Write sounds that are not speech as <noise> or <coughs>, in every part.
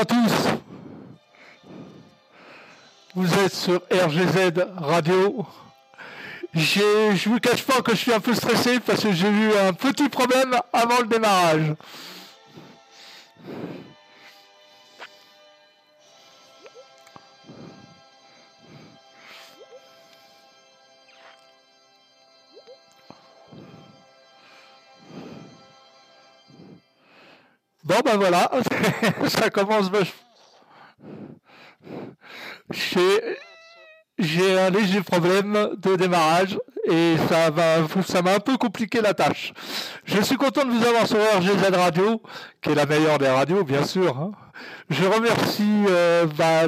à tous. Vous êtes sur RGZ Radio. Je ne vous cache pas que je suis un peu stressé parce que j'ai eu un petit problème avant le démarrage. Bon ben voilà, <laughs> ça commence J'ai un léger problème de démarrage et ça va, ça m'a un peu compliqué la tâche. Je suis content de vous avoir sur RGZ Radio, qui est la meilleure des radios, bien sûr. Hein. Je remercie euh, bah,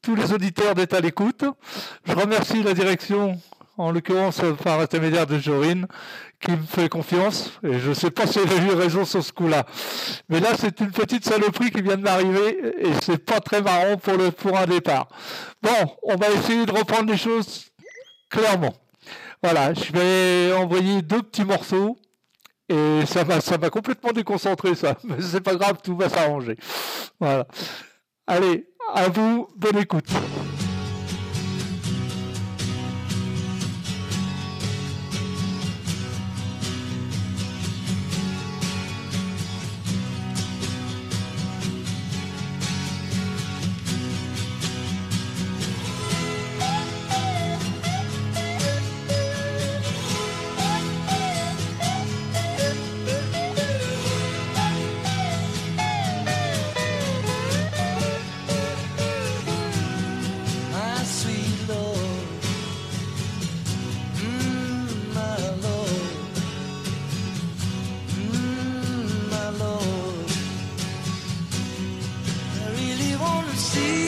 tous les auditeurs d'être à l'écoute. Je remercie la direction en l'occurrence par l'intermédiaire de Jorine, qui me fait confiance, et je ne sais pas <laughs> si elle a eu raison sur ce coup-là. Mais là, c'est une petite saloperie qui vient de m'arriver, et c'est pas très marrant pour un départ. Bon, on va essayer de reprendre les choses clairement. Voilà, je vais envoyer deux petits morceaux, et ça m'a ça m'a complètement déconcentré ça, <laughs> mais c'est pas grave, tout va s'arranger. Voilà. Allez, à vous, bonne écoute. see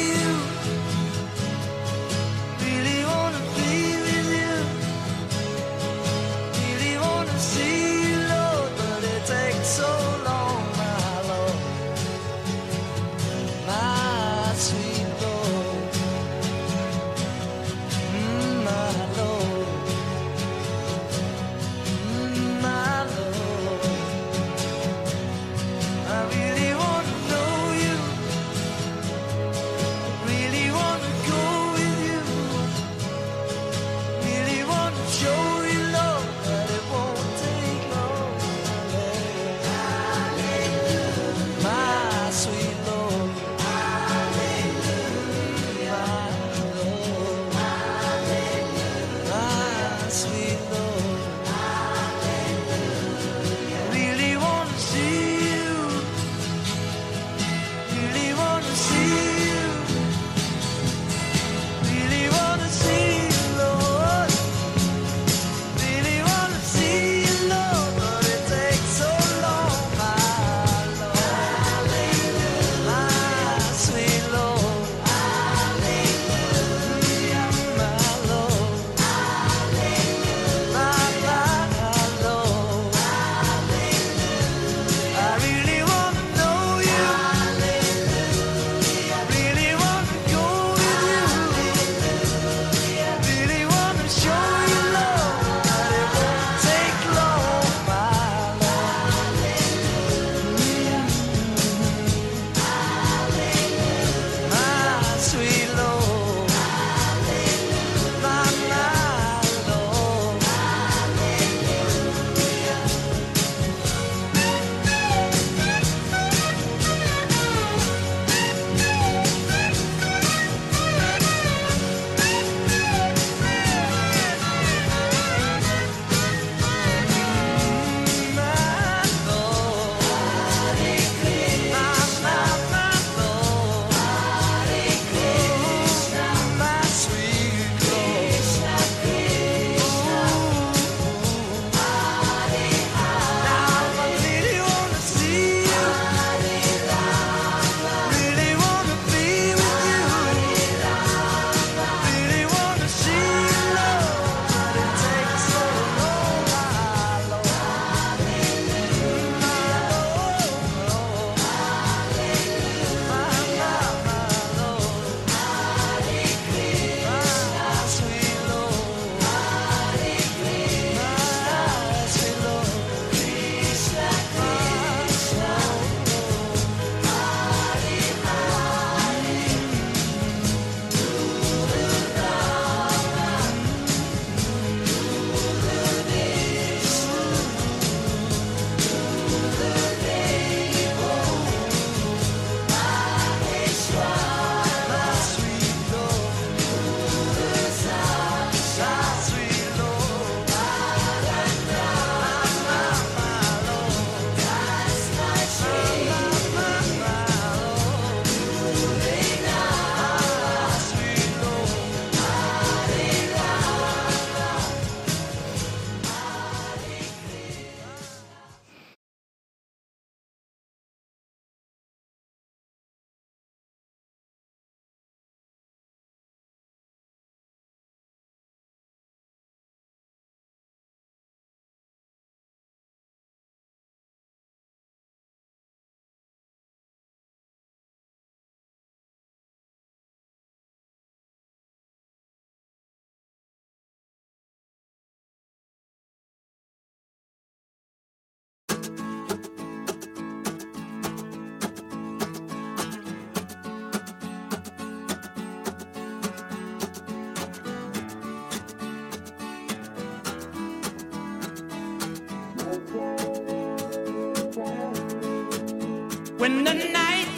when the night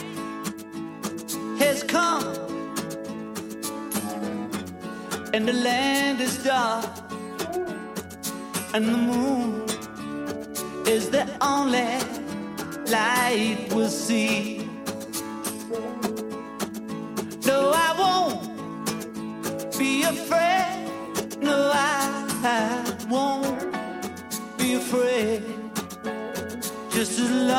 has come and the land is dark and the moon is the only light we'll see. No, I won't be afraid. No, I won't be afraid. Just as long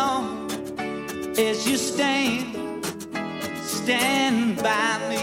as you stand, stand by me.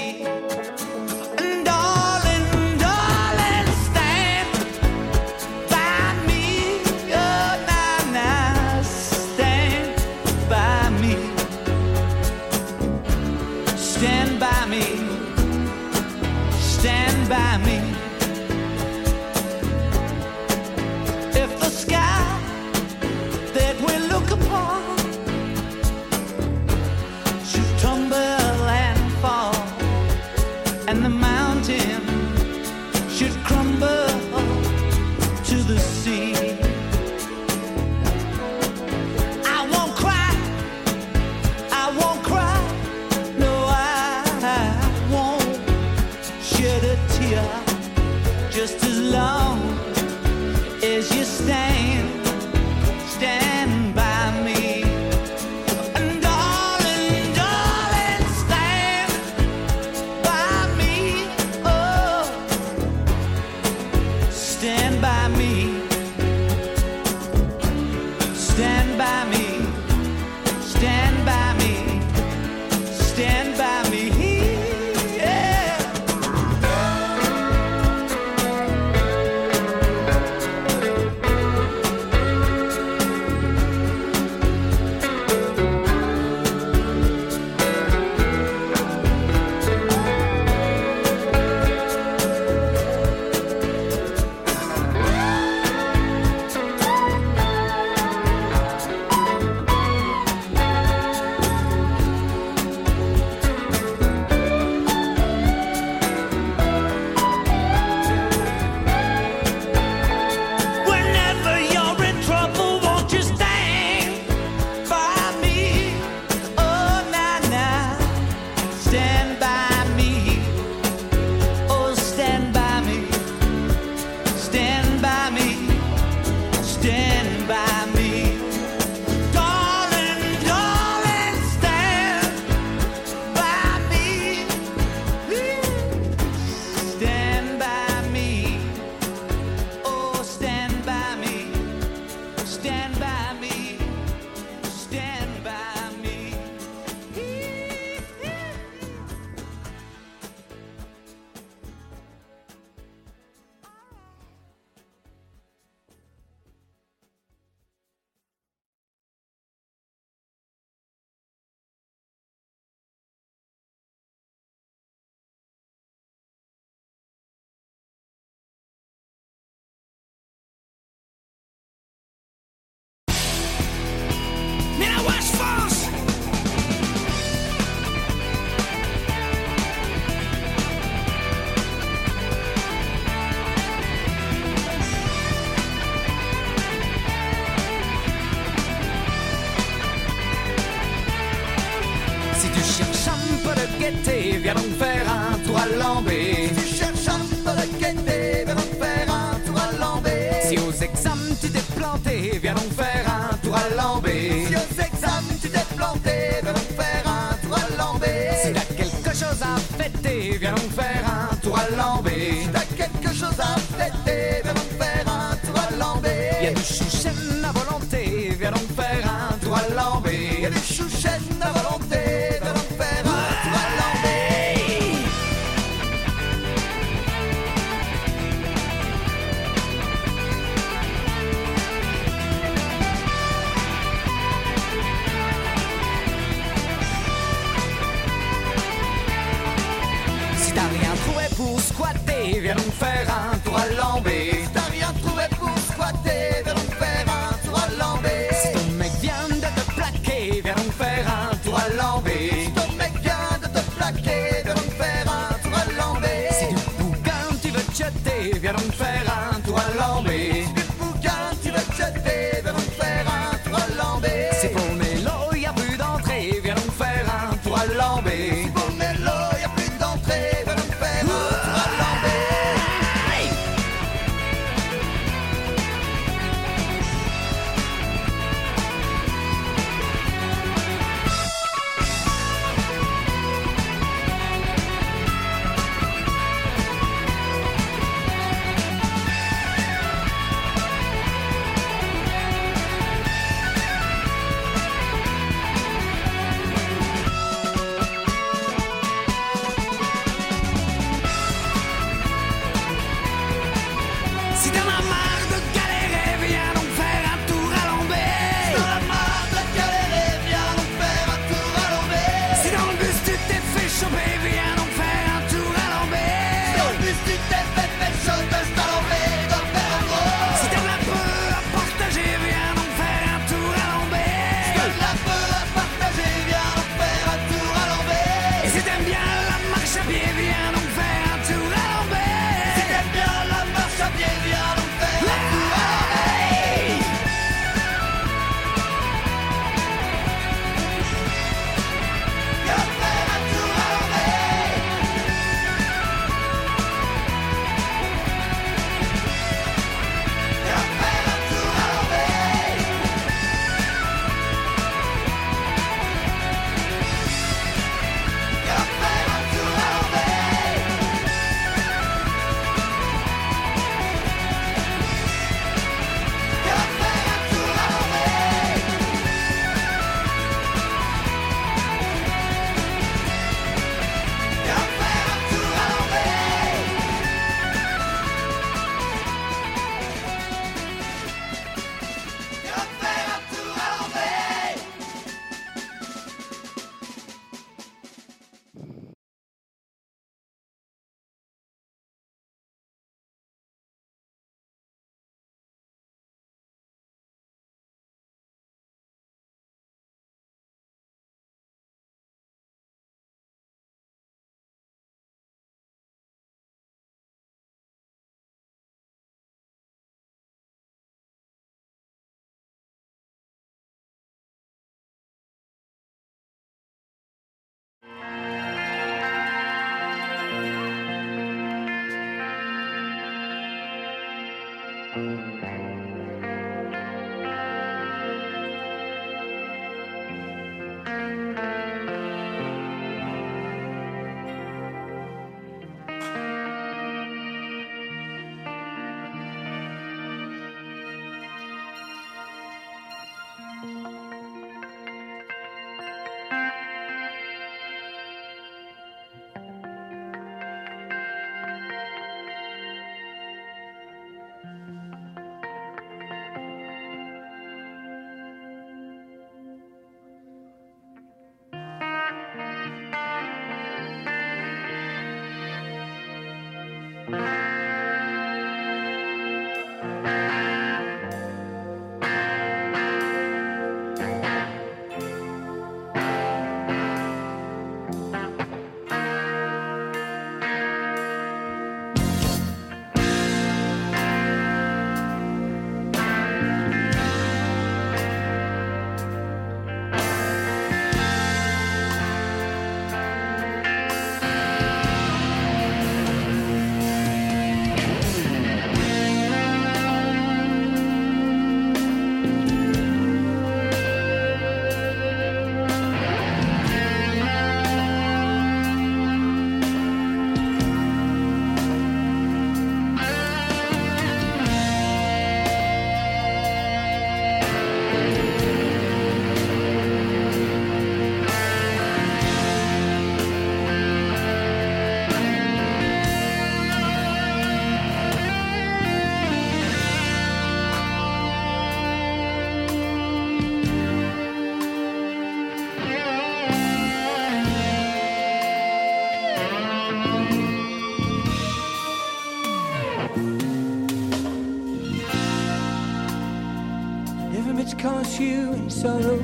sorrow.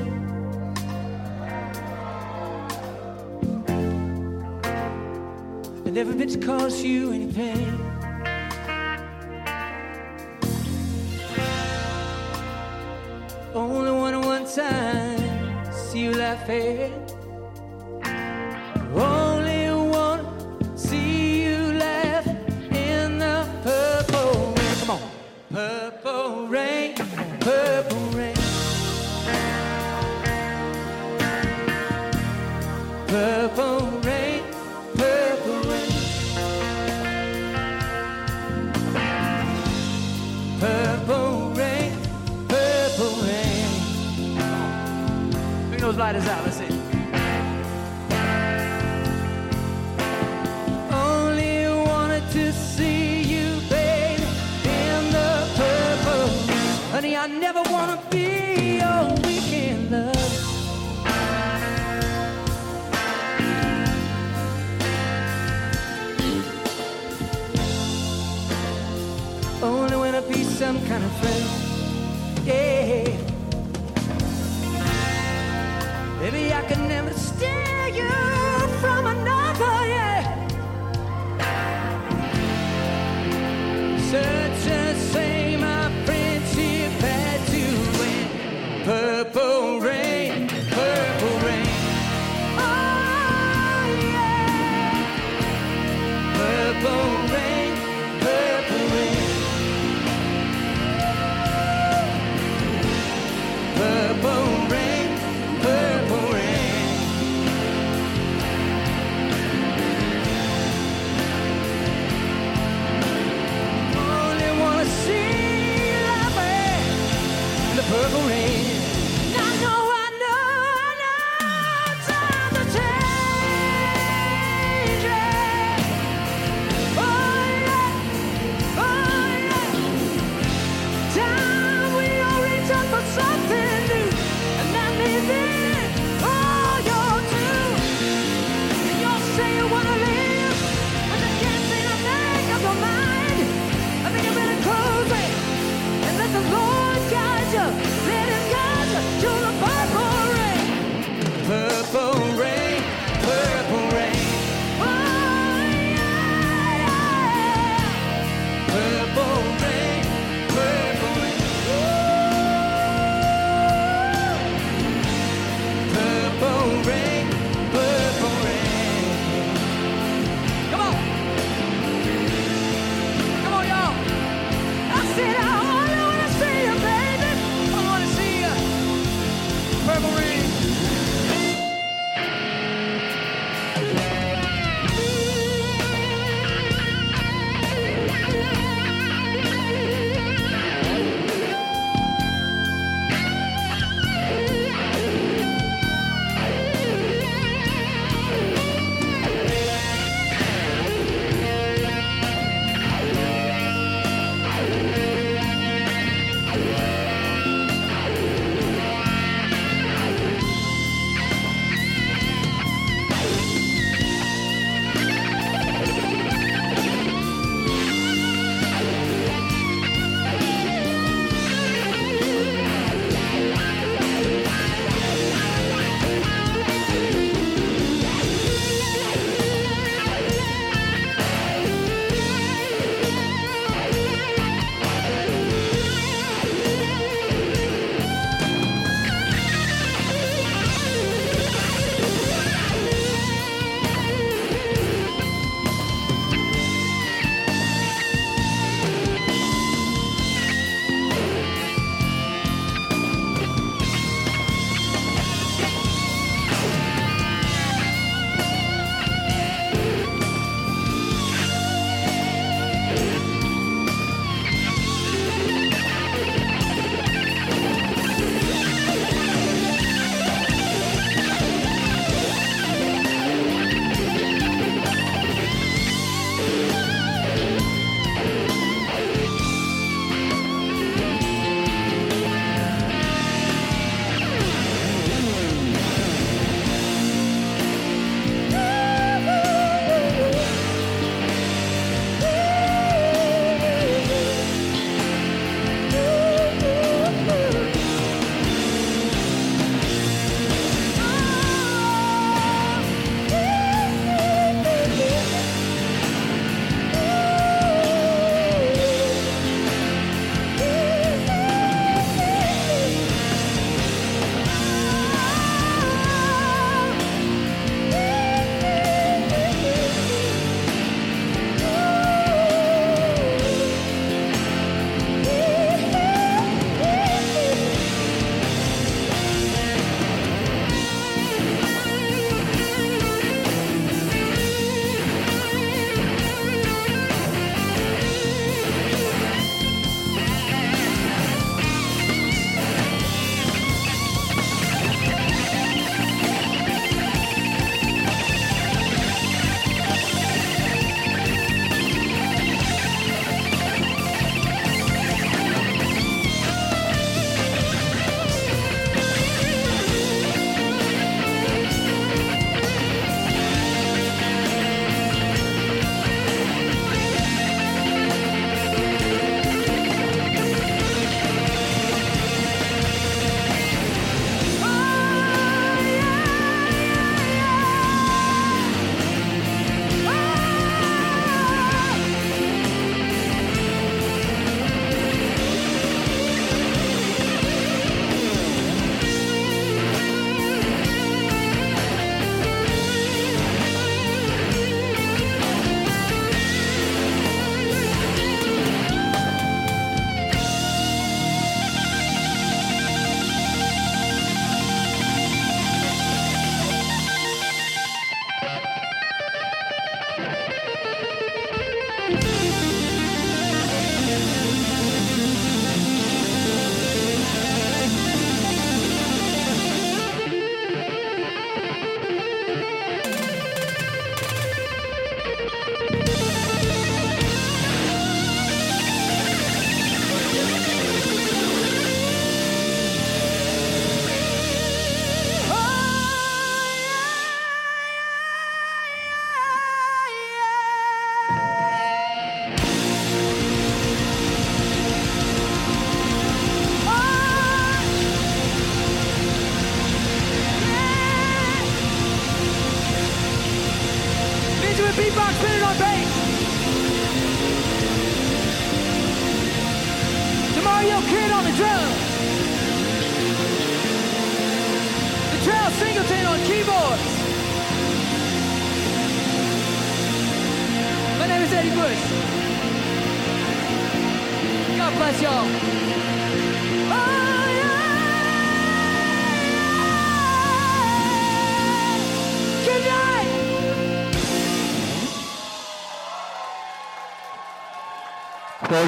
I never meant to cause you any pain. Only one one time see you laughing.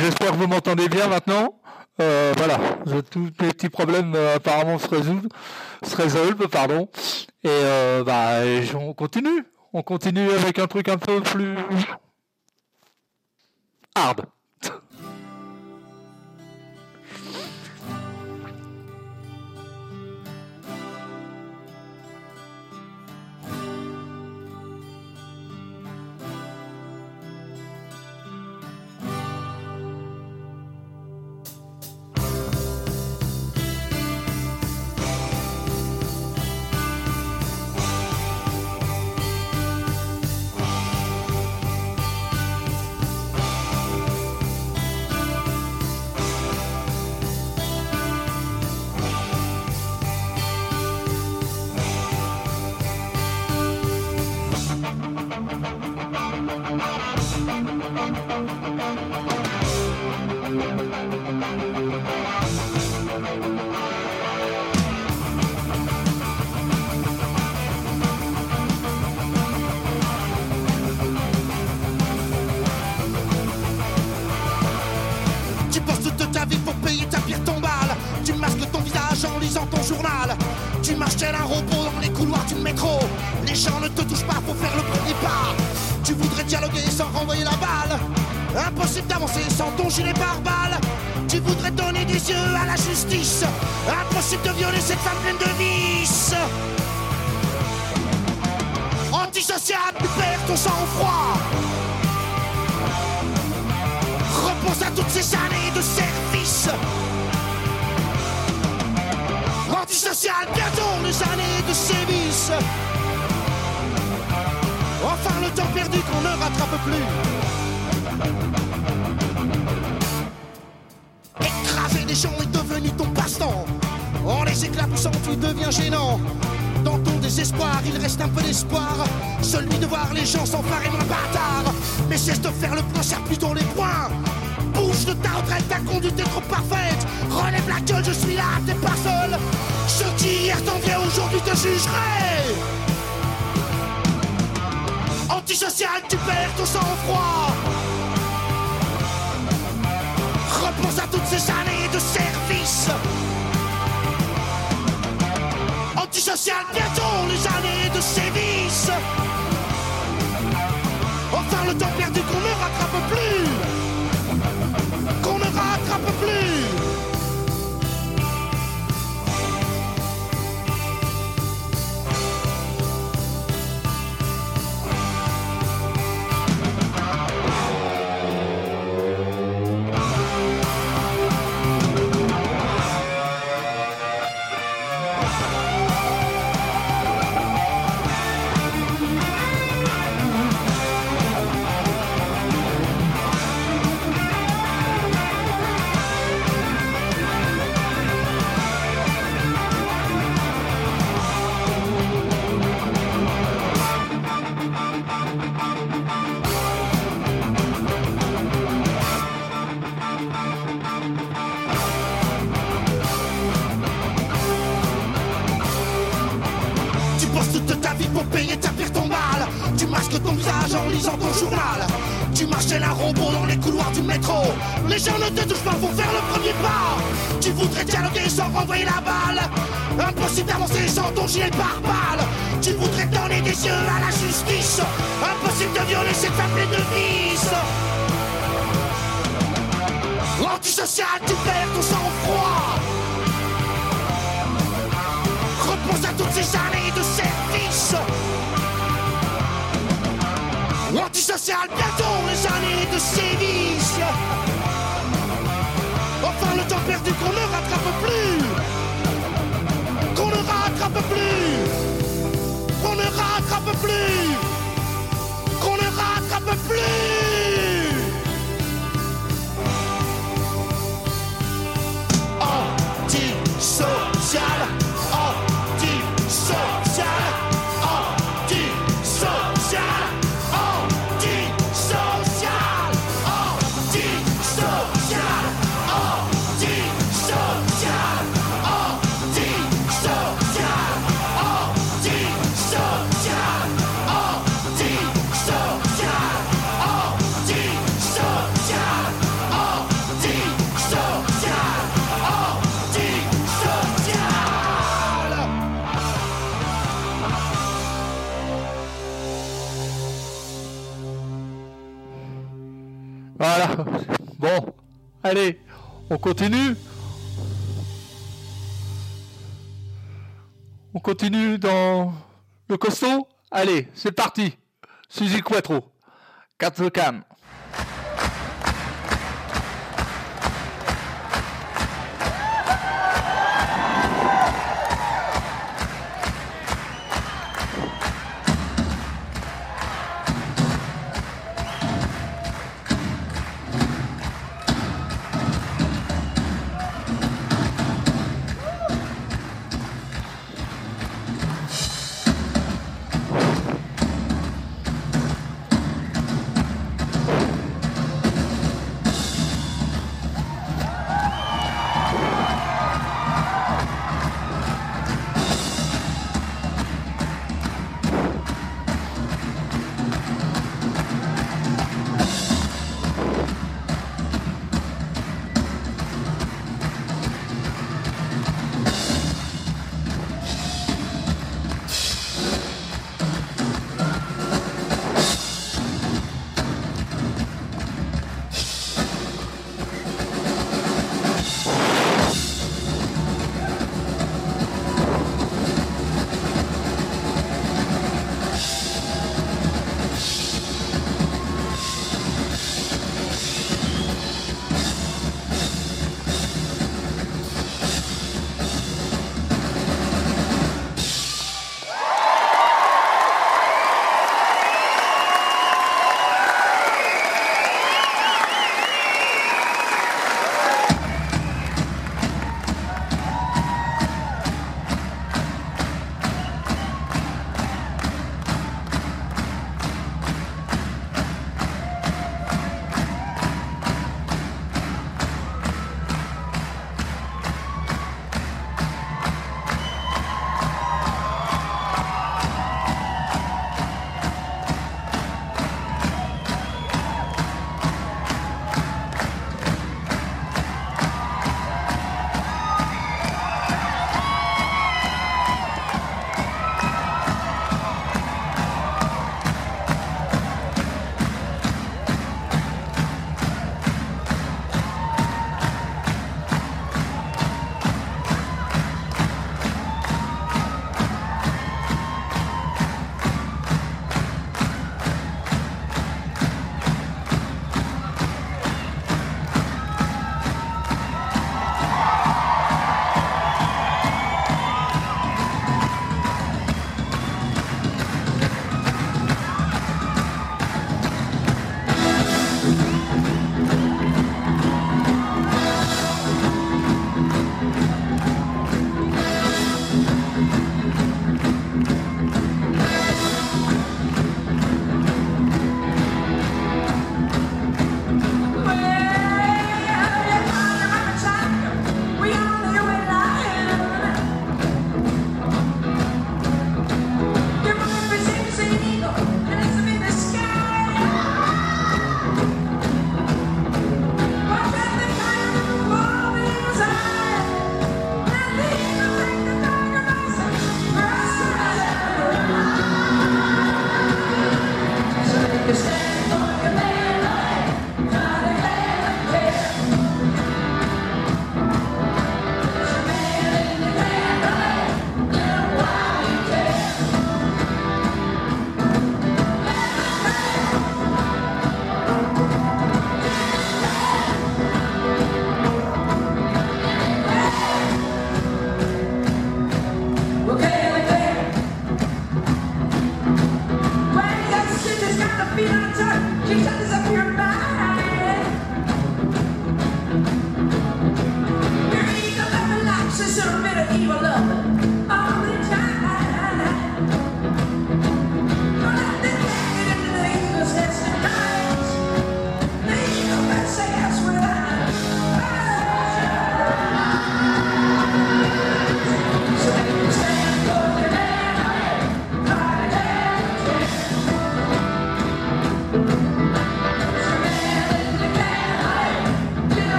j'espère que vous m'entendez bien maintenant. Euh, voilà, tous les petits problèmes euh, apparemment se résolvent, se résolvent, pardon. Euh, bah, et on continue. On continue avec un truc un peu plus hard. Continue. On continue dans le costaud Allez, c'est parti. Suzy Quattro. Cat the Cam.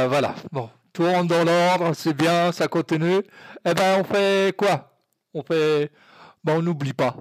Ben voilà. Bon, tout rentre dans l'ordre, c'est bien, ça continue. Et ben on fait quoi? On fait. Ben on n'oublie pas.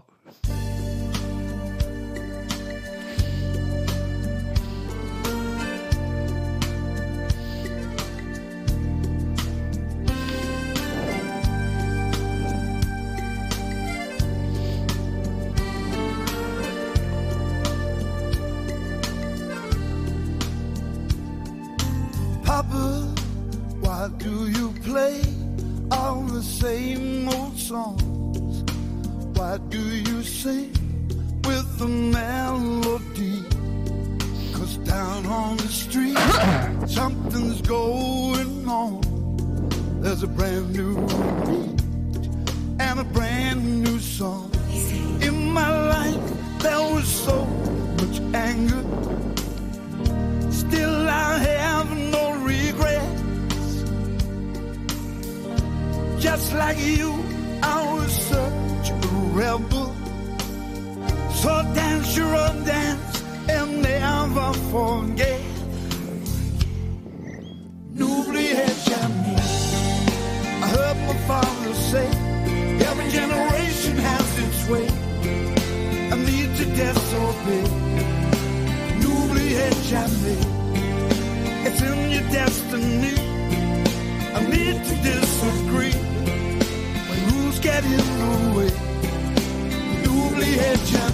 Sing with the melody? Cause down on the street, <coughs> something's going on. There's a brand new beat and a brand new song. In my life, there was so much anger. Still, I have no regrets. Just like you, I was such a rebel. So dance your own dance and never forget. N'oubliez jamais. I heard my father say, every generation has its way. I need to disobey. N'oubliez jamais. It's in your destiny. I need to disagree. When rules get in the way, n'oubliez jamais.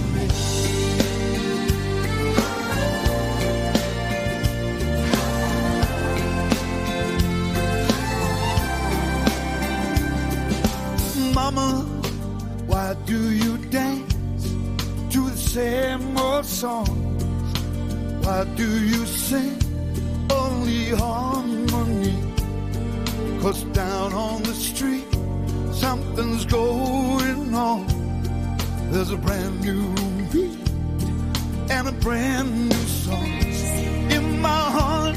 Mama, why do you dance to the same old song? Why do you sing only harmony? Cause down on the street, something's going on. There's a brand new beat and a brand new song. In my heart,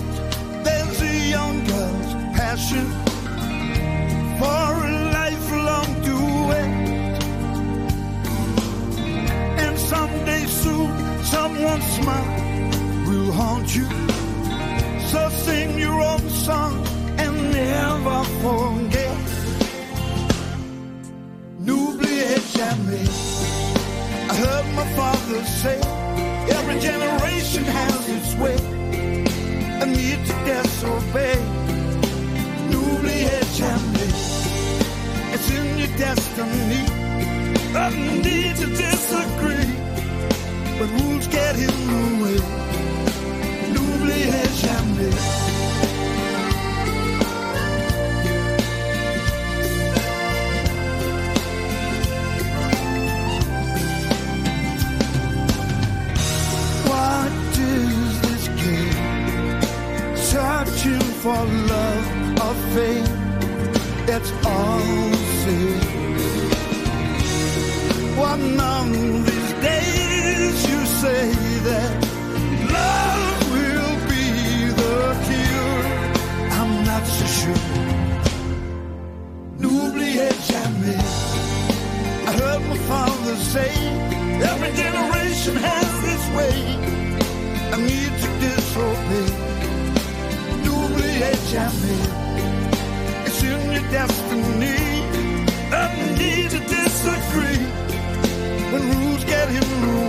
there's a young girl's passion for a someday soon, someone's smile will haunt you. So sing your own song and never forget. N'oubliez jamais. I heard my father say, every generation has its way. A need to disobey. N'oubliez jamais. It's in your destiny. A need to disagree. When rules get in the way. N'oubliez jamais. What is this game? Searching for love or fame. It's all the same. Days you say that love will be the cure. I'm not so sure. I heard my father say, every generation has its way. I need to. It's in your destiny. I need to disagree. When rules get in the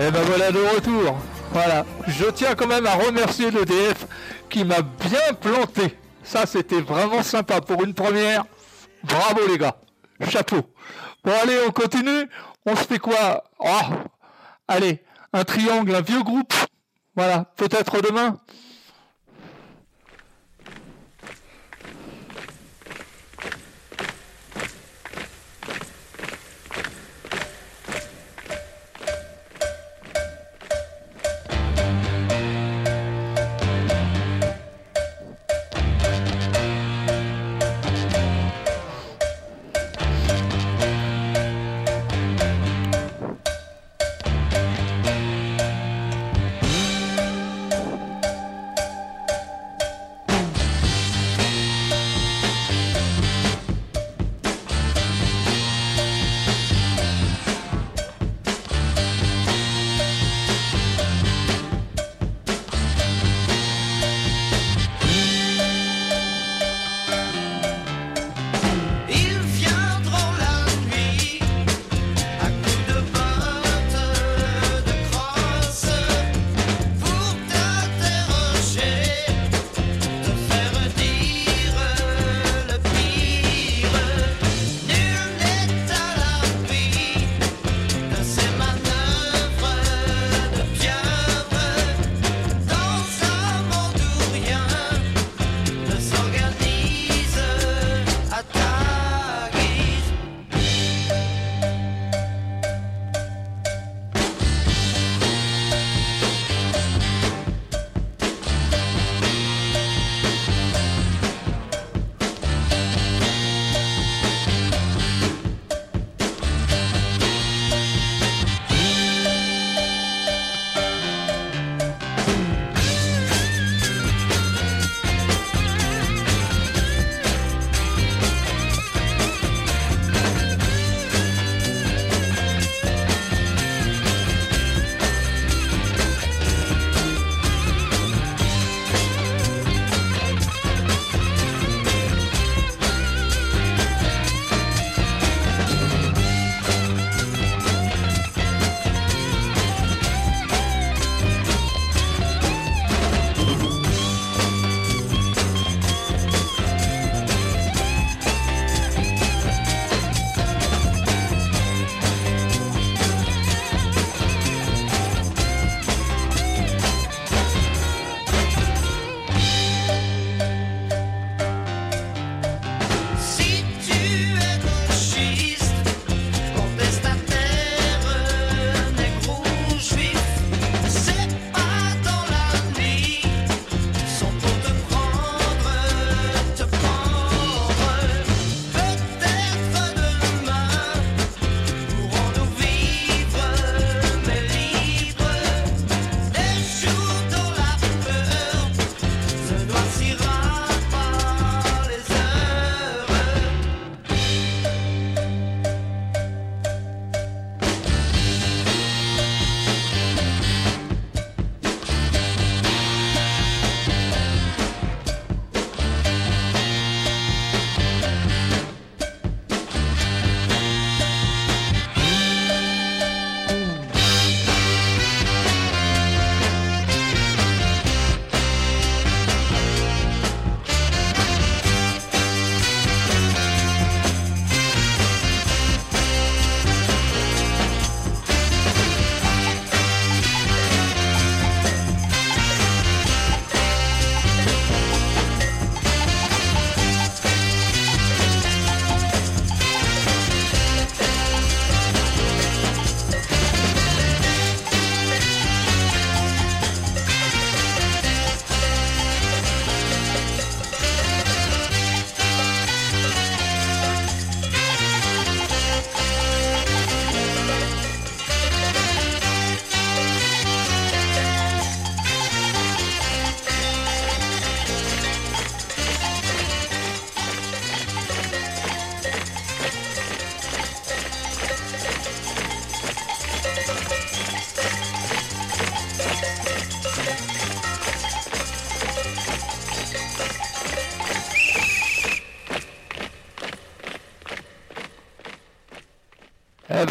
Et ben voilà de retour. Voilà. Je tiens quand même à remercier l'EDF qui m'a bien planté. Ça, c'était vraiment sympa pour une première. Bravo les gars. Chapeau. Bon, allez, on continue. On se fait quoi? Oh. Allez, un triangle, un vieux groupe. Voilà, peut-être demain.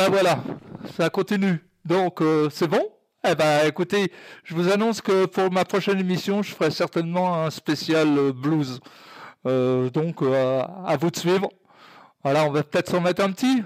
Bah voilà, ça continue. Donc euh, c'est bon? Eh ben écoutez, je vous annonce que pour ma prochaine émission, je ferai certainement un spécial euh, blues. Euh, donc à vous de suivre. Voilà, on va peut-être s'en mettre un petit?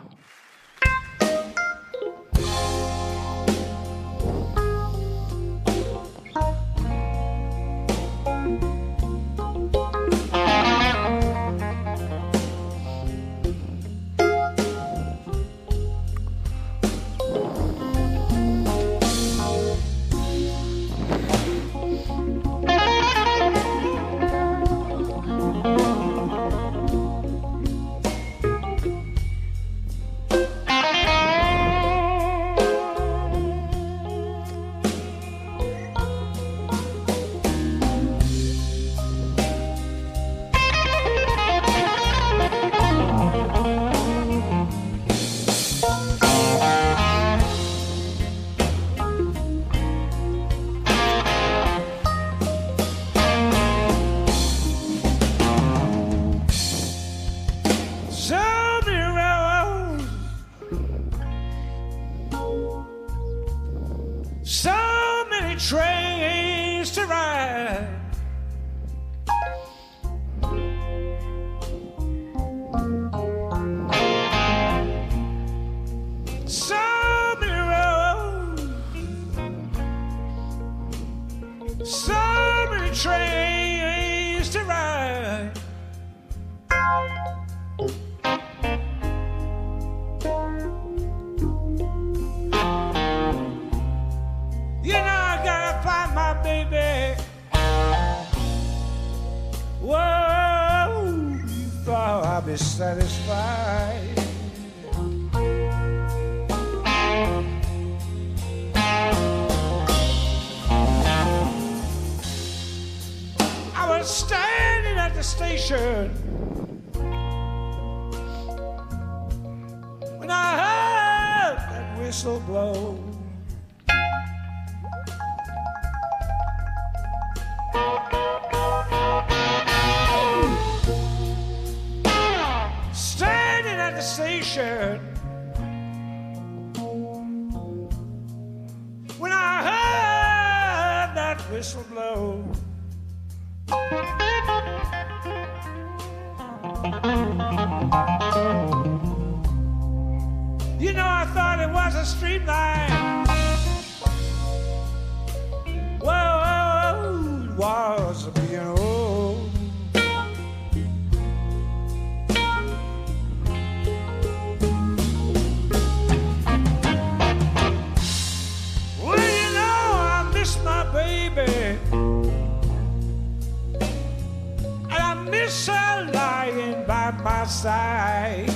my side.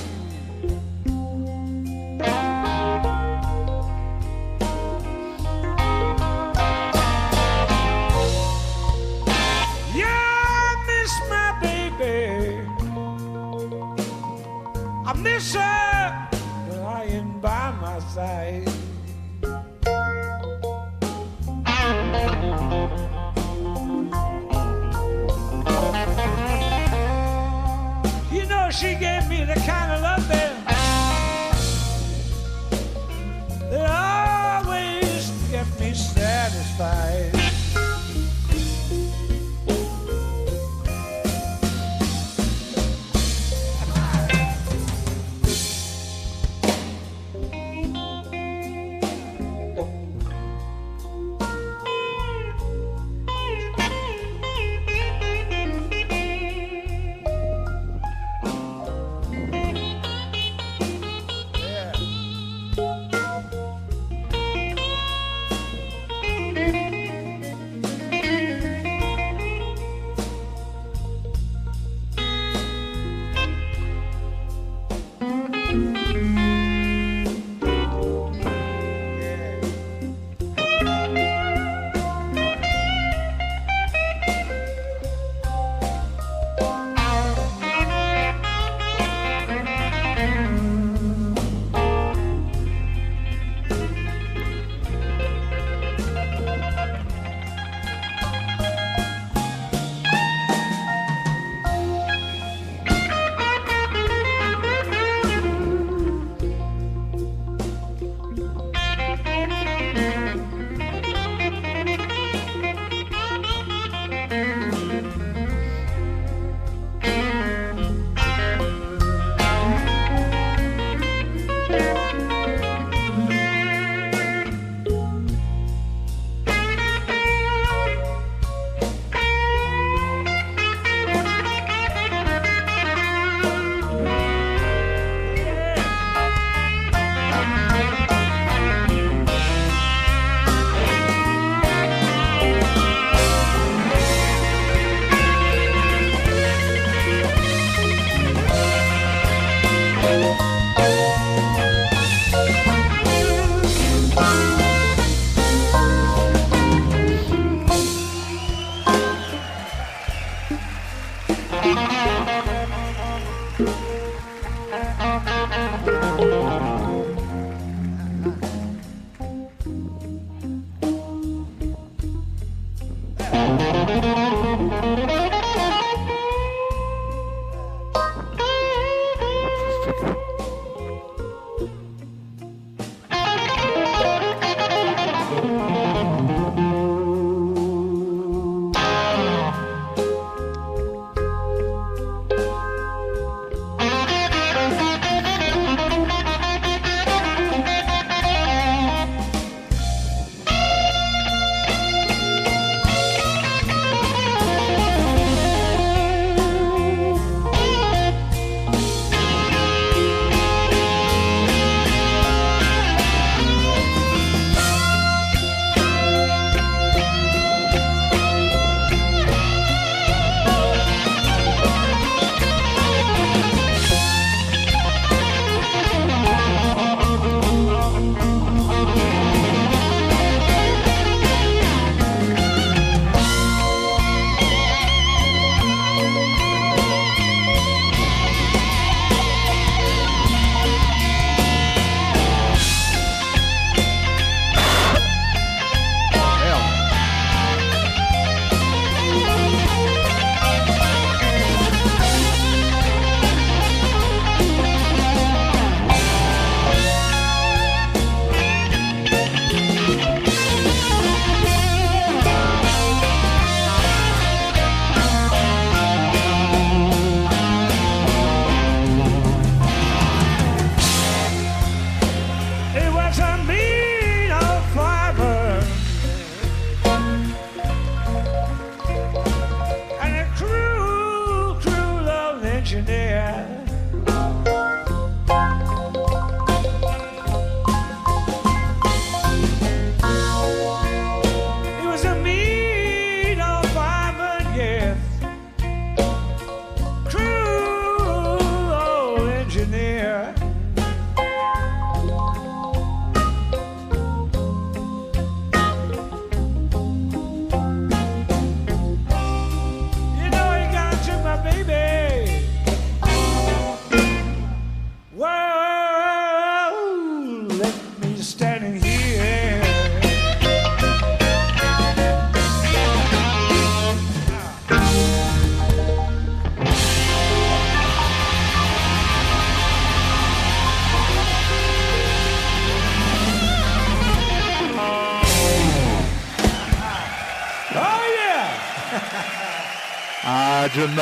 I miss her lying by my side. satisfied.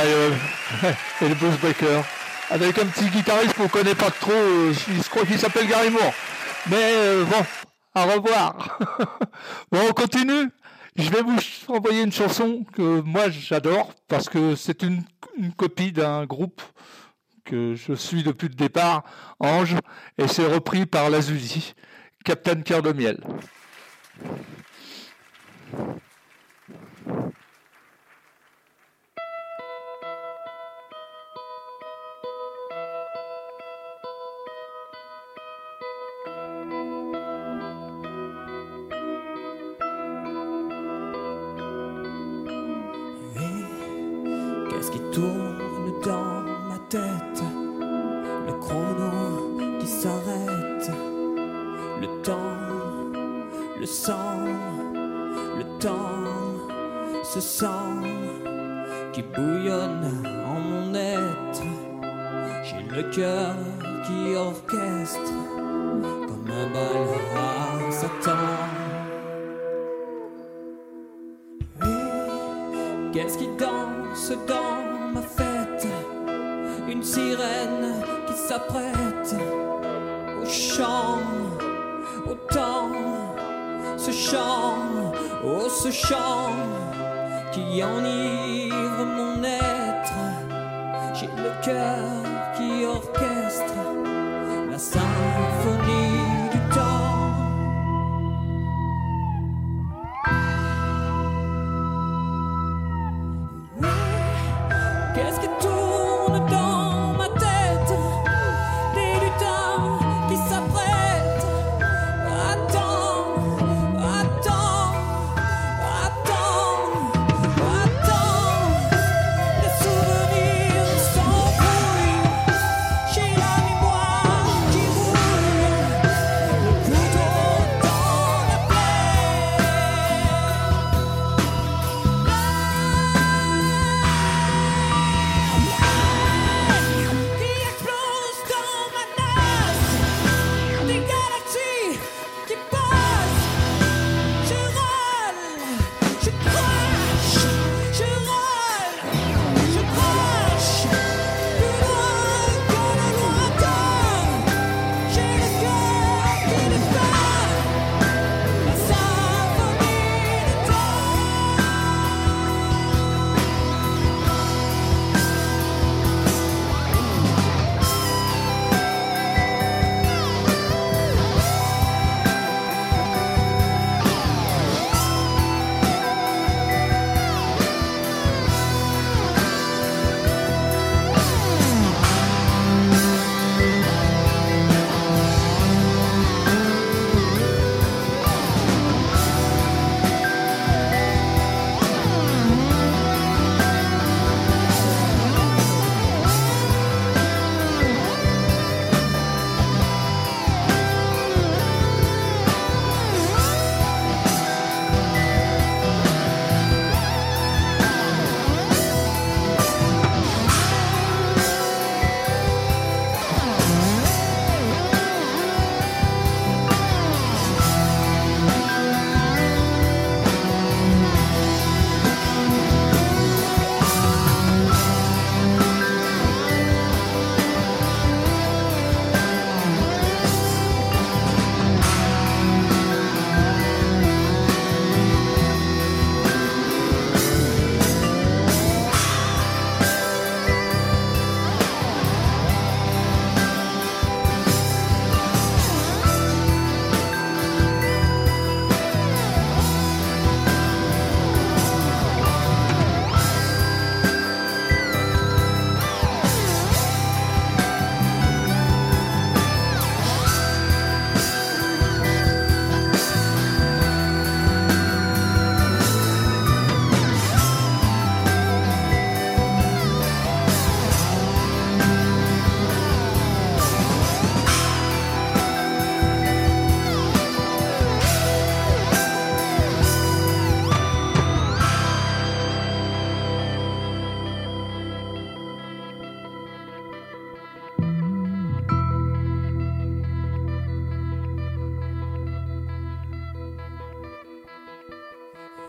<laughs> Et le Blues. Avec un petit guitariste qu'on connaît pas trop, euh, je crois qu'il s'appelle Gary Moore. Mais euh, bon, au revoir. <laughs> bon, on continue. Je vais vous envoyer une chanson que moi j'adore parce que c'est une, copie d'un groupe que je suis depuis le départ, Ange, et c'est repris par Lazuzi, Captain Cœur de Miel. Tourne dans ma tête Le chrono qui s'arrête Le temps, le sang, le temps, ce sang qui bouillonne en mon être. J'ai le cœur chant, au temps, ce chant, oh ce chant qui enivre mon être. J'ai le cœur qui orchestre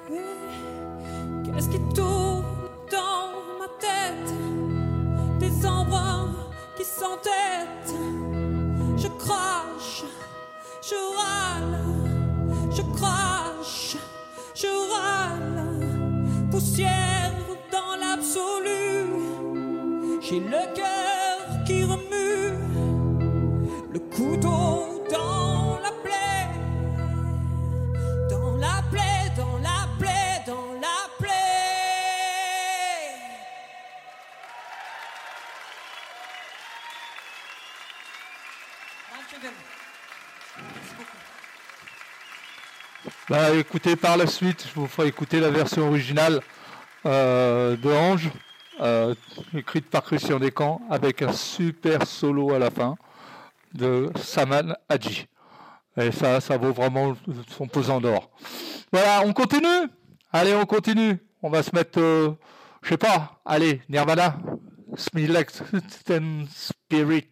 Qu'est-ce qui tourne dans ma tête? Des ombres qui s'entêtent. Je crache, je râle, je crache, je râle. Poussière dans l'absolu. J'ai le cœur qui remue, le couteau. Bah, écoutez, par la suite, je vous ferai écouter la version originale euh, de Ange, euh, écrite par Christian Descamps, avec un super solo à la fin de Saman Hadji. Et ça, ça vaut vraiment son pesant d'or. Voilà, on continue? Allez, on continue. On va se mettre, euh, je sais pas, allez, Nirvana, Teen Spirit.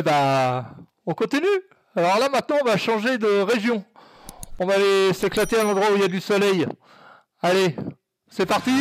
Eh ben, on continue. Alors là, maintenant, on va changer de région. On va aller s'éclater à l'endroit où il y a du soleil. Allez, c'est parti.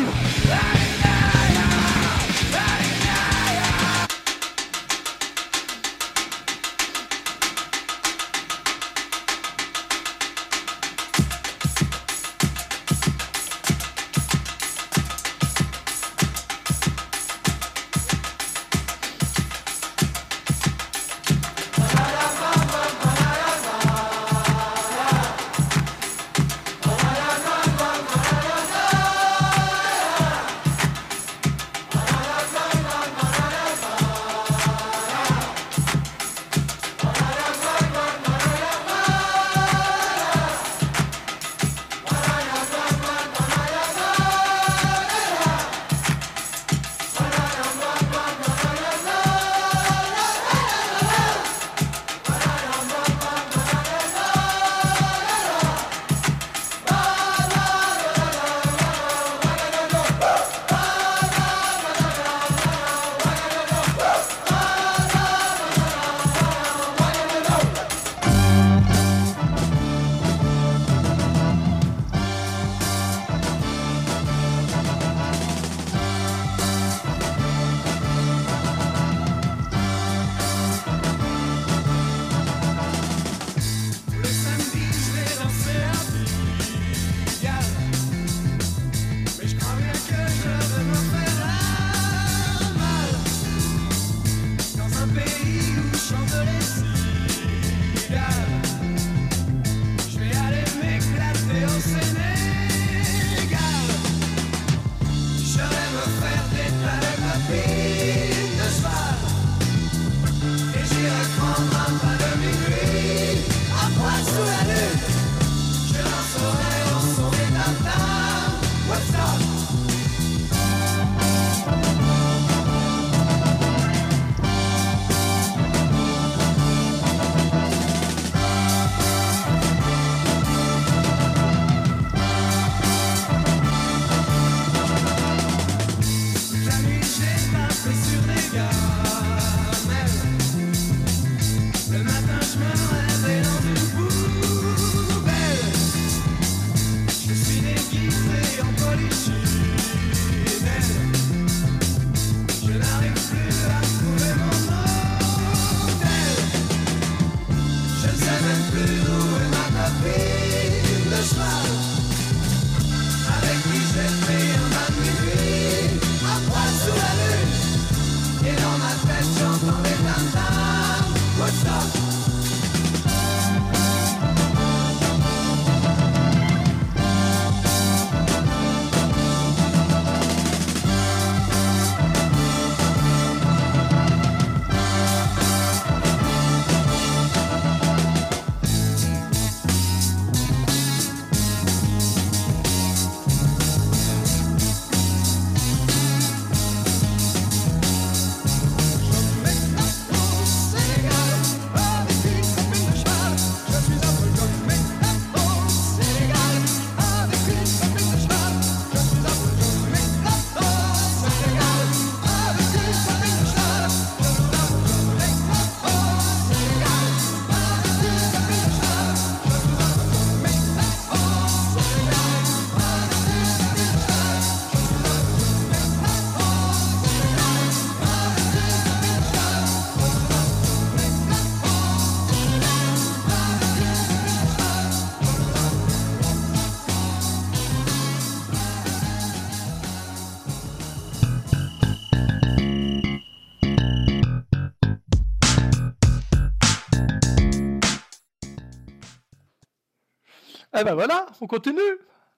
Eh ben voilà, on continue.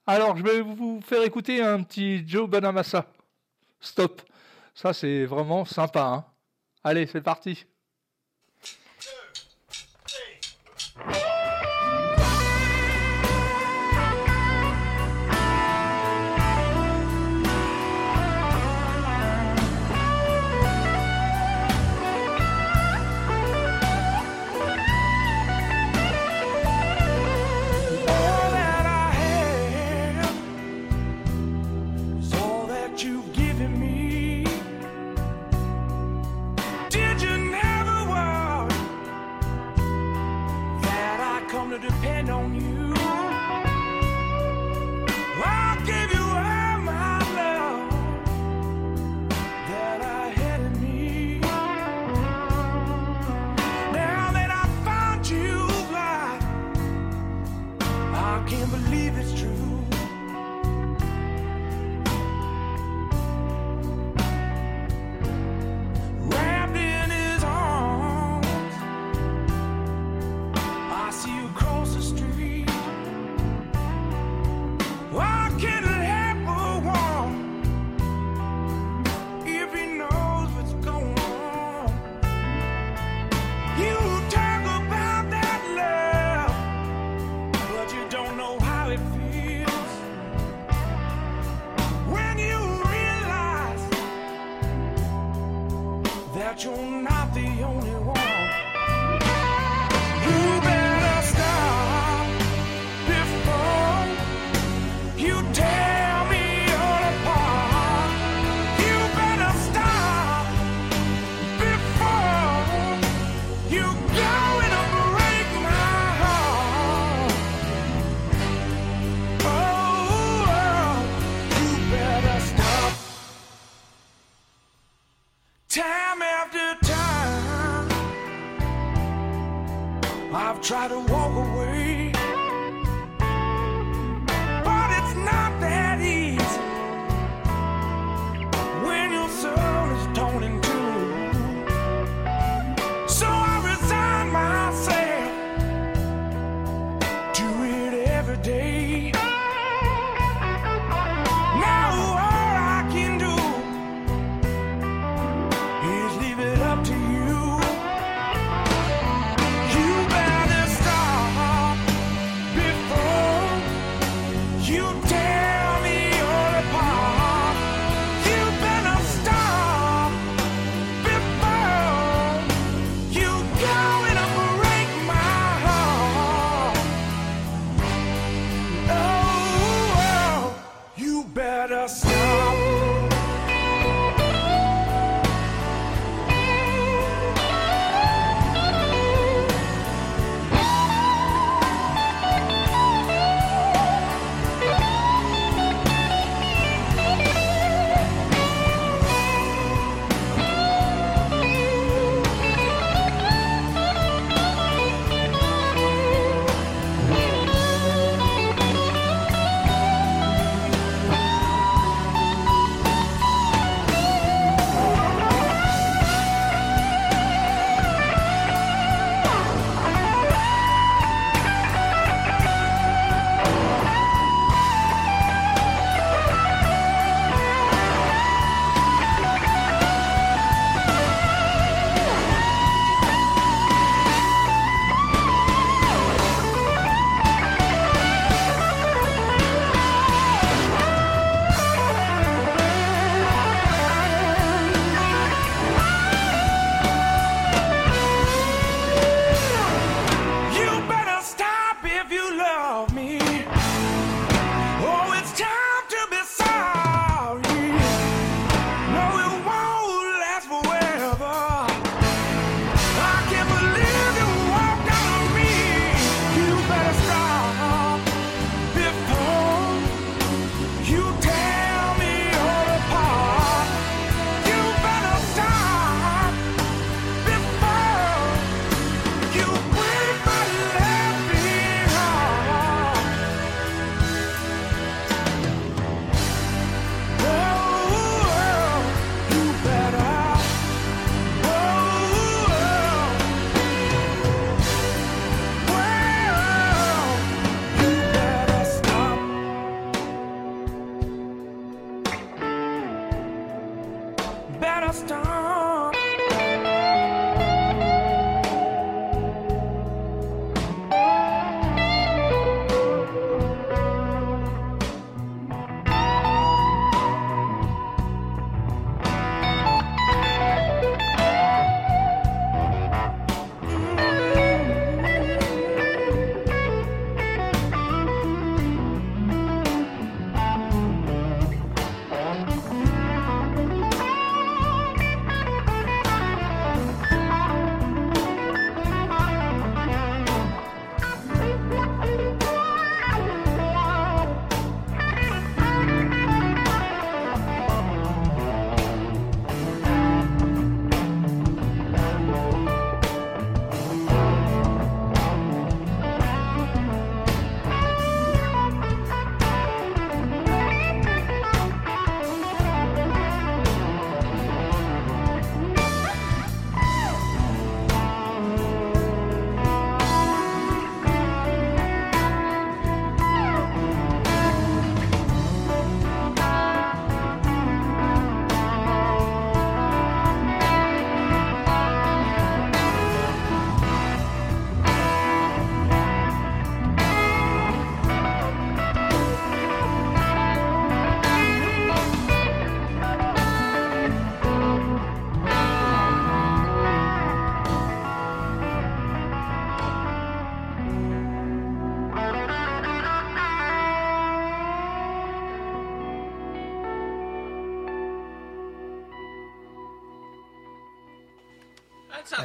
Alors, je vais vous faire écouter un petit Joe Bonamassa. Stop. Ça, c'est vraiment sympa. Hein. Allez, c'est parti.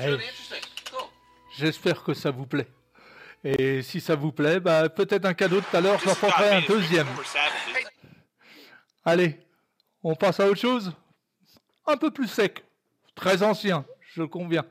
Hey. Cool. J'espère que ça vous plaît. Et si ça vous plaît, bah, peut-être un cadeau tout à l'heure, j'en ferai un deuxième. Allez, on passe à autre chose Un peu plus sec. Très ancien, je conviens.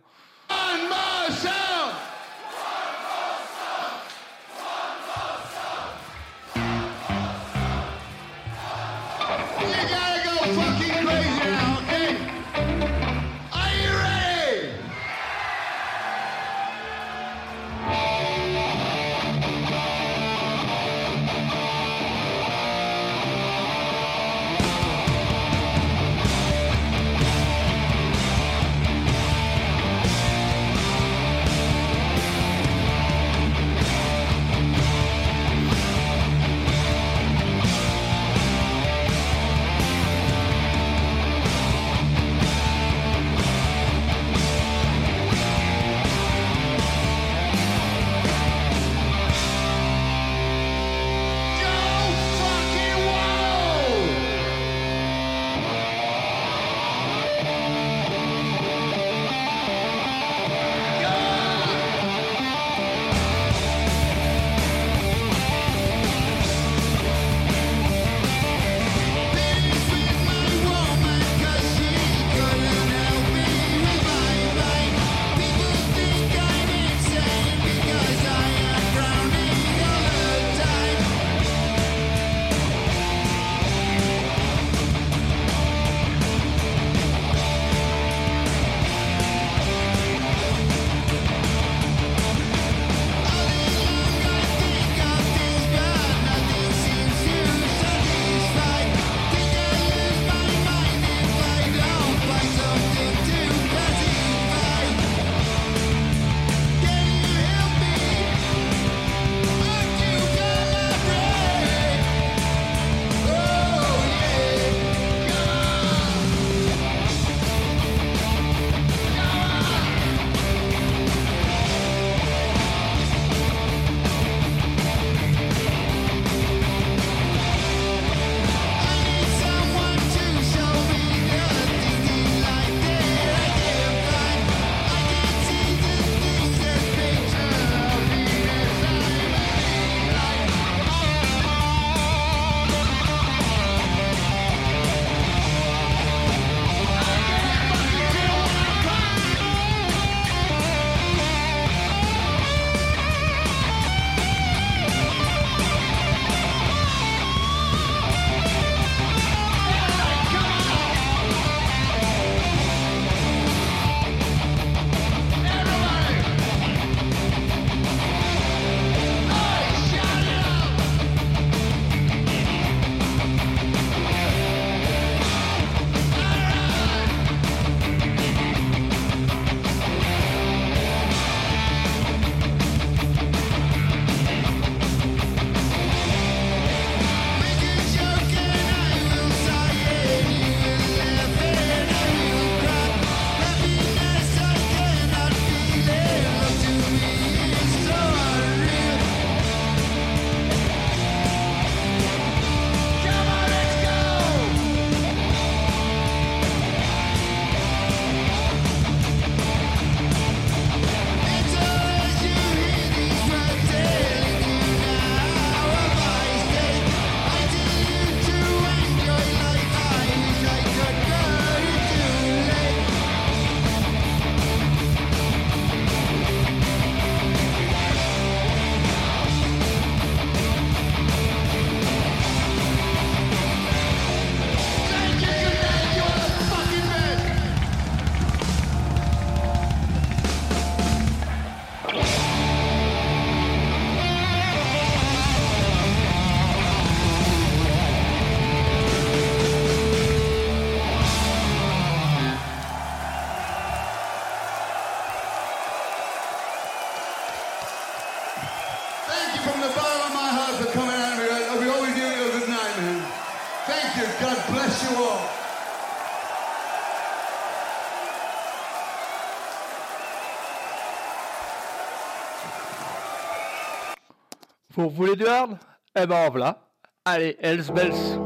Vous voulez du hard Eh ben en voilà. Allez, Hells Bells.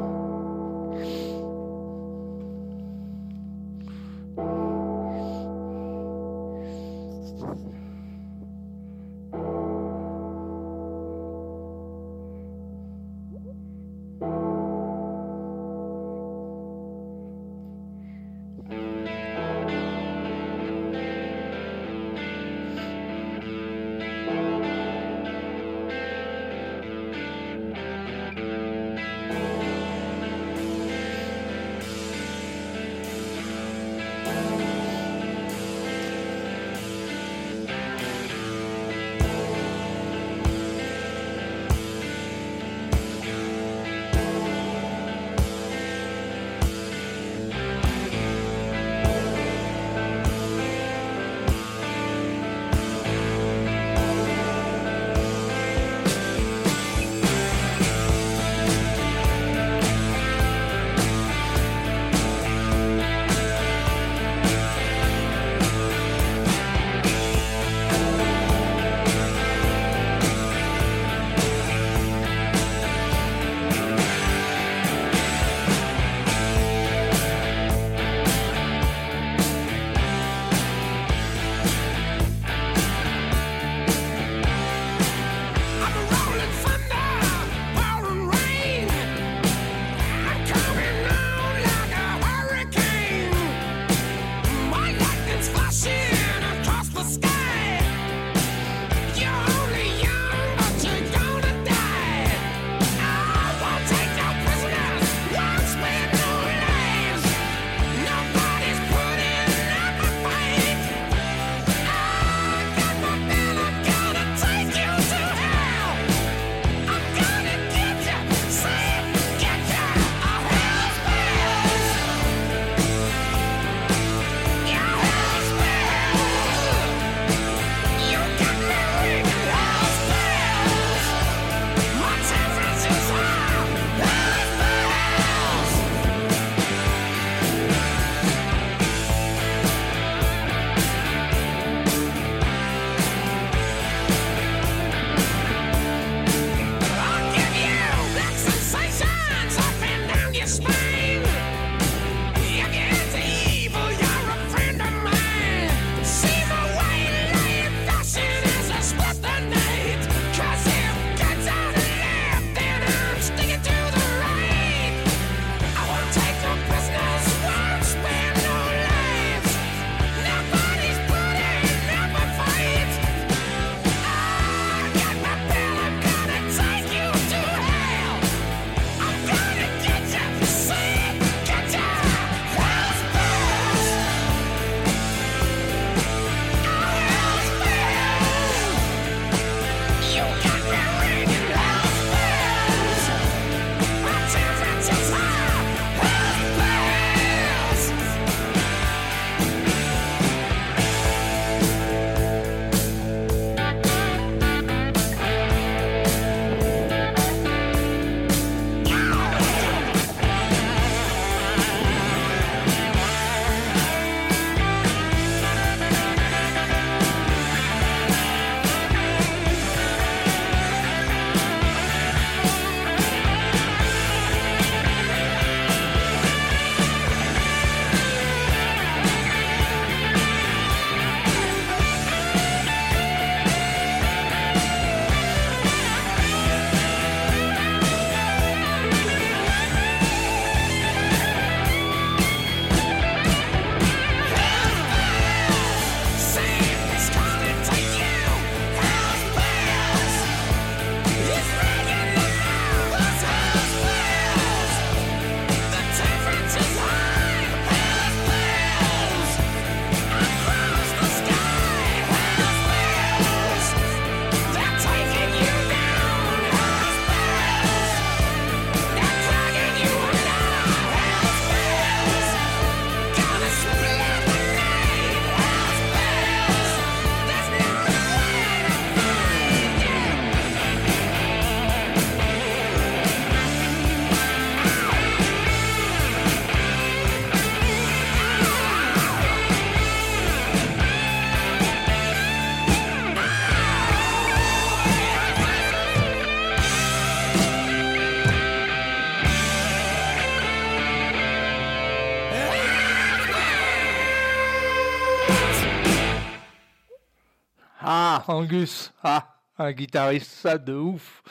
Angus. Ah, un guitariste, ça de ouf.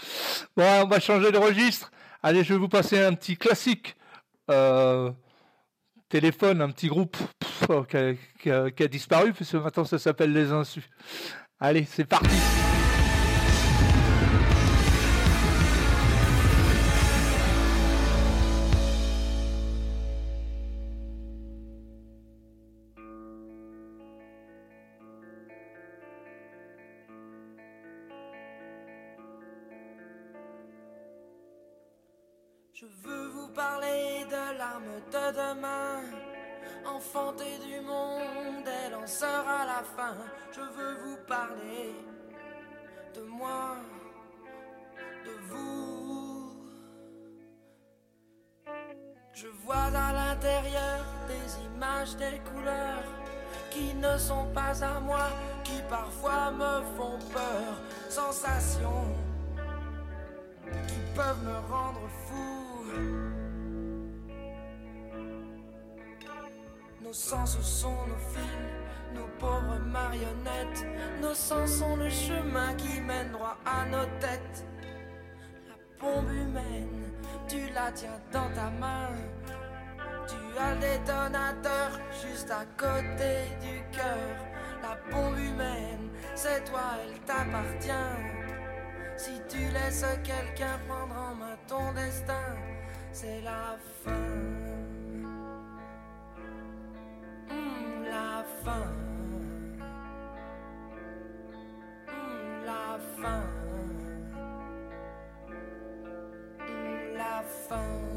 Bon, on va changer de registre. Allez, je vais vous passer un petit classique. Euh, téléphone, un petit groupe oh, qui, a, qui qui a disparu, puisque maintenant ça s'appelle Les Insus. Allez, c'est parti. De l'arme de demain, enfanter du monde et lanceur à la fin. Je veux vous parler de moi, de vous. Je vois à l'intérieur des images, des couleurs qui ne sont pas à moi, qui parfois me font peur. Sensations qui peuvent me rendre fou. Nos sens sont nos fils, nos pauvres marionnettes? Nos sens sont le chemin qui mène droit à nos têtes. La bombe humaine, tu la tiens dans ta main. Tu as le détonateur juste à côté du cœur. La bombe humaine, c'est toi, elle t'appartient. Si tu laisses quelqu'un prendre en main ton destin, c'est la fin. Fin. Hmm, la fin. Hmm, la fin.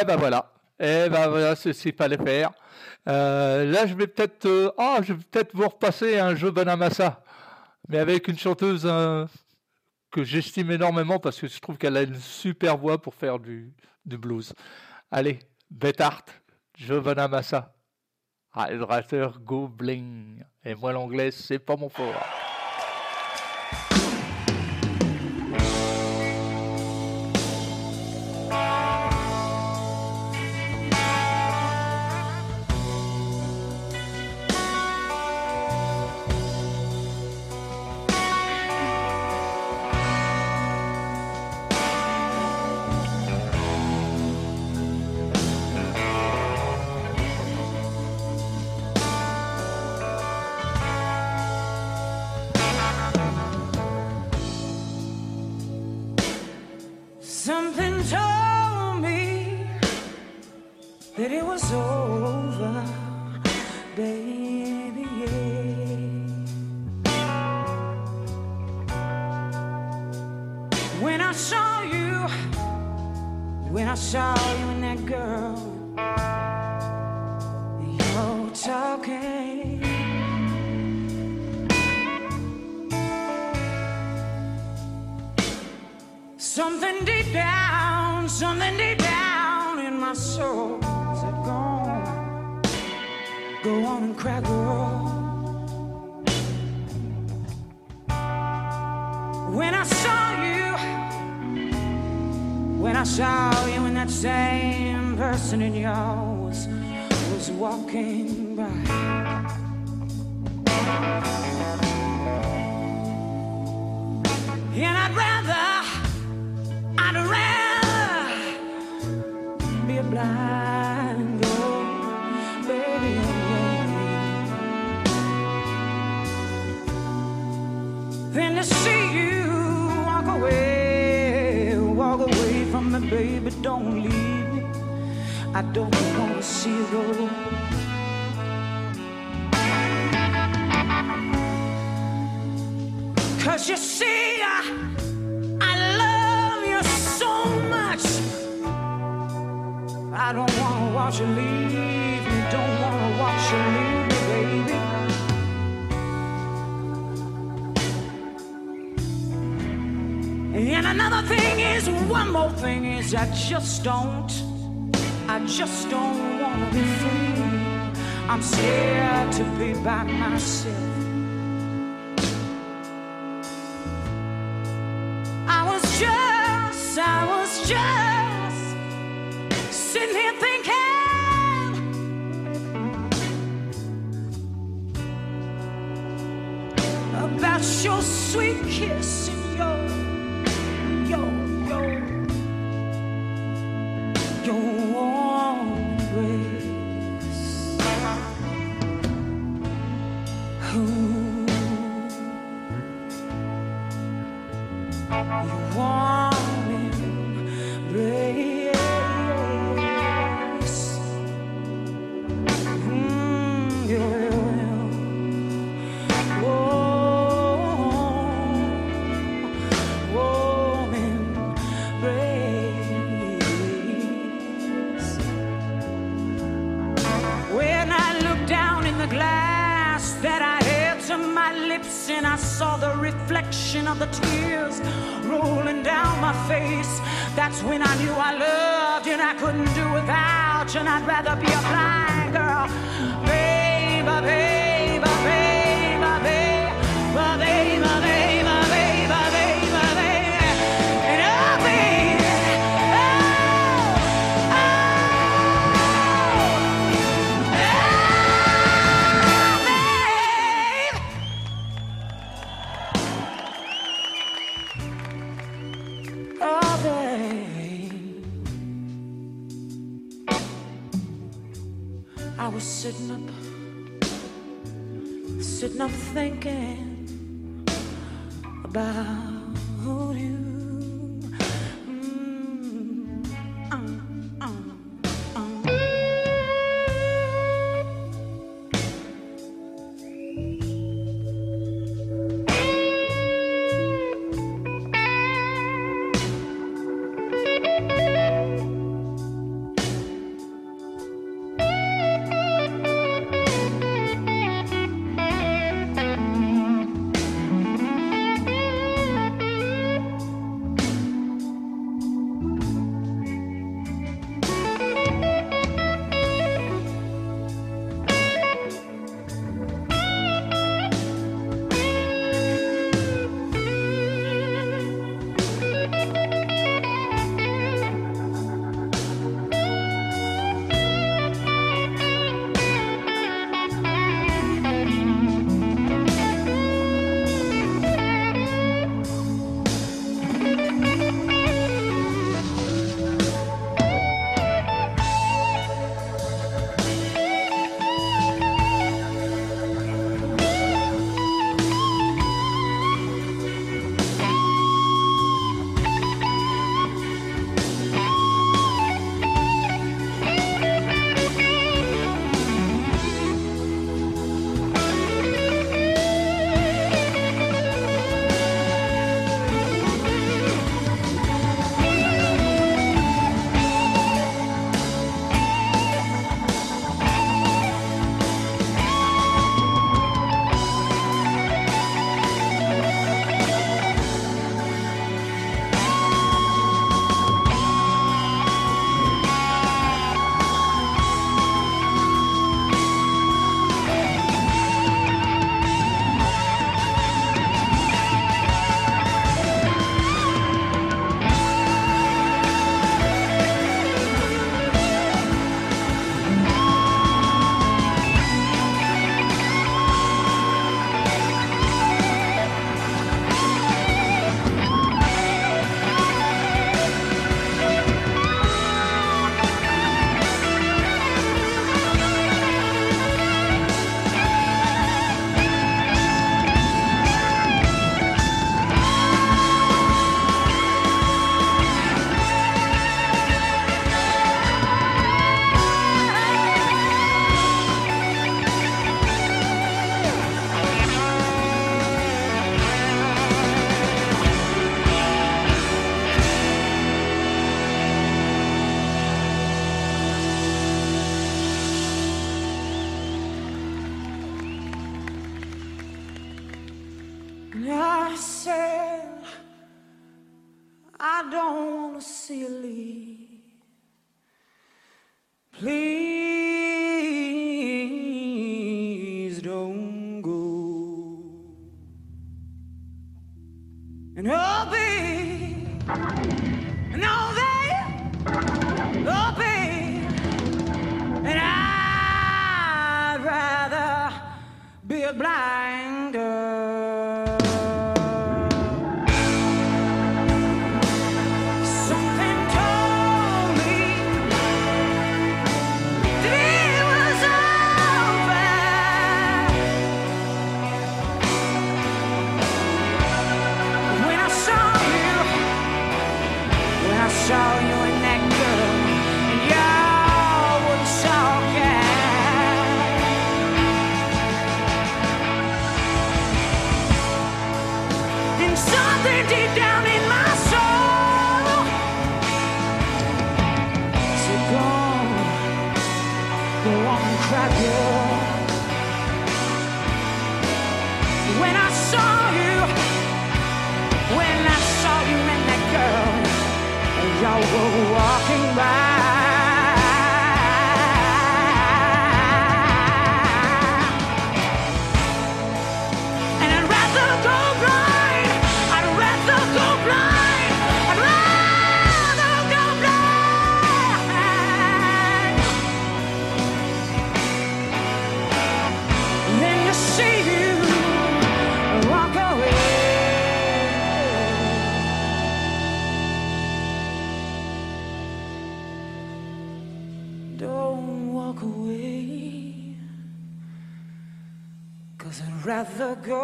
Eh ben voilà. Eh ben voilà, c'est ce fallait faire. Euh, là, je vais peut-être, euh, ah, je vais peut-être vous repasser un jeu Bonamassa, mais avec une chanteuse euh, que j'estime énormément parce que je trouve qu'elle a une super voix pour faire du, du blues. Allez, Beth Hart, jeu Bonamassa. Hydrateur Et moi, l'anglais, c'est pas mon fort. glass that I held to my lips, and I saw the reflection of the tears rolling down my face. That's when I knew I loved, you, and I couldn't do without, and I'd rather be a blind girl, baby, baby. enough thinking about. Ça,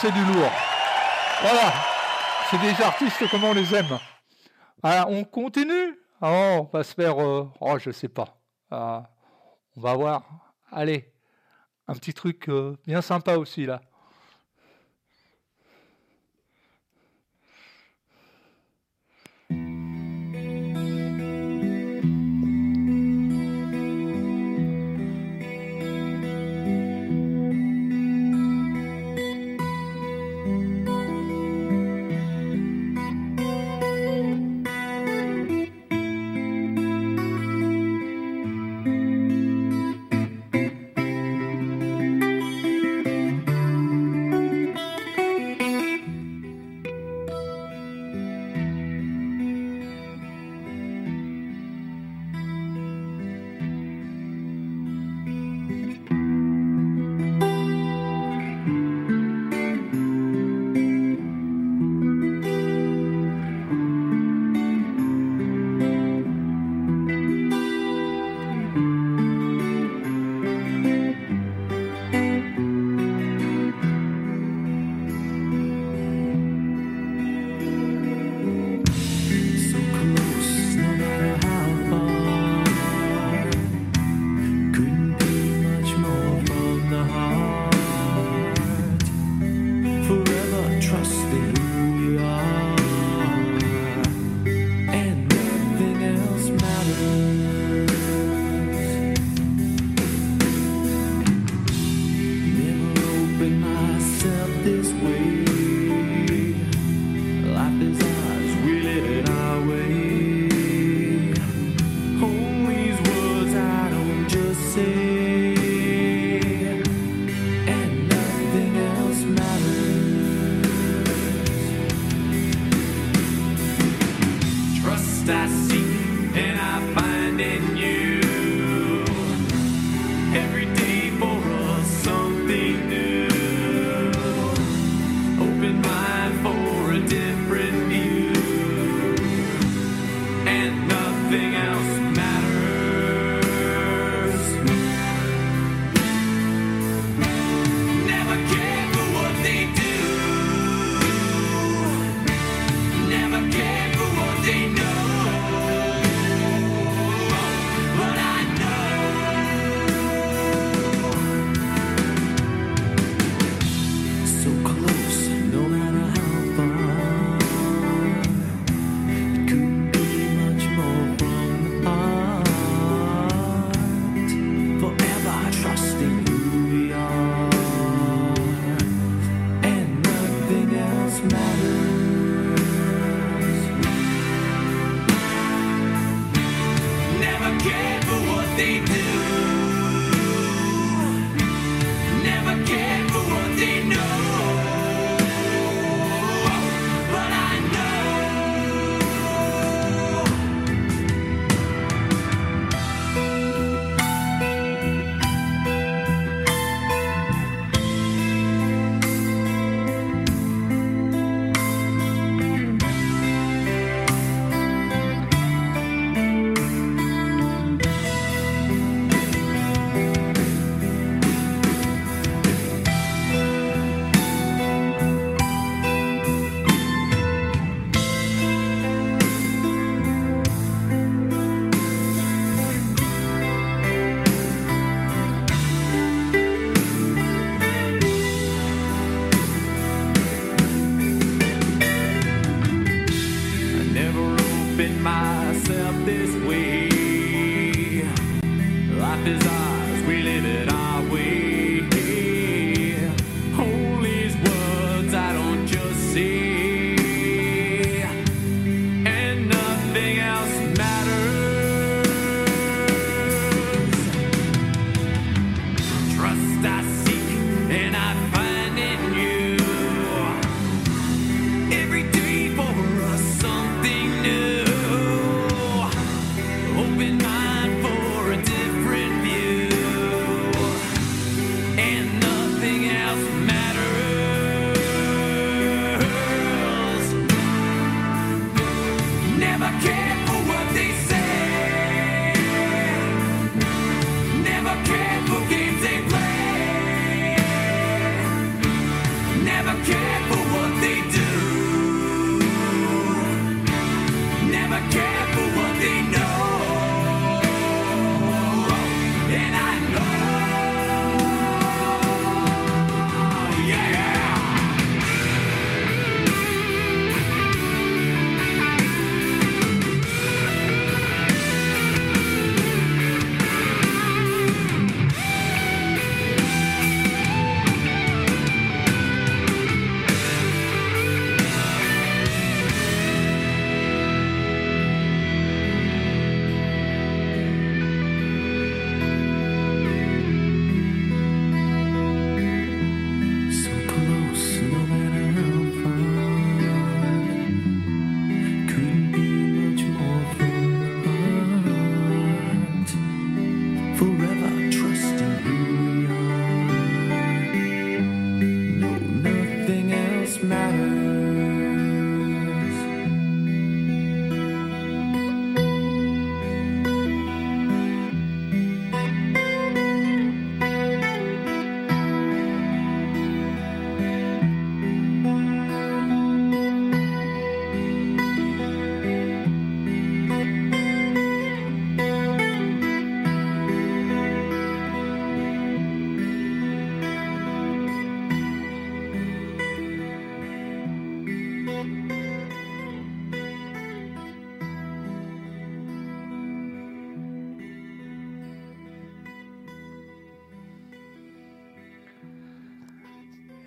c'est du lourd. Voilà. C'est des artistes comme on les aime. Alors, on continue ah, on va se faire, euh, oh, je sais pas. Ah, on va voir. Allez, un petit truc euh, bien sympa aussi là.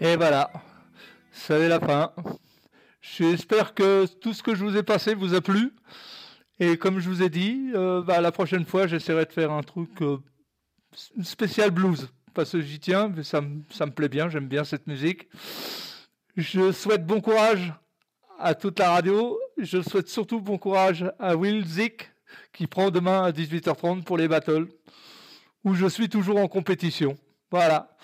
Et voilà, c'est la fin. J'espère que tout ce que je vous ai passé vous a plu. Et comme je vous ai dit, euh, bah, la prochaine fois, j'essaierai de faire un truc euh, spécial blues. Parce que j'y tiens, mais ça, me- ça me plaît bien, j'aime bien cette musique. Je souhaite bon courage à toute la radio. Je souhaite surtout bon courage à Will Zick, qui prend demain à 18h30 pour les battles, où je suis toujours en compétition. Voilà.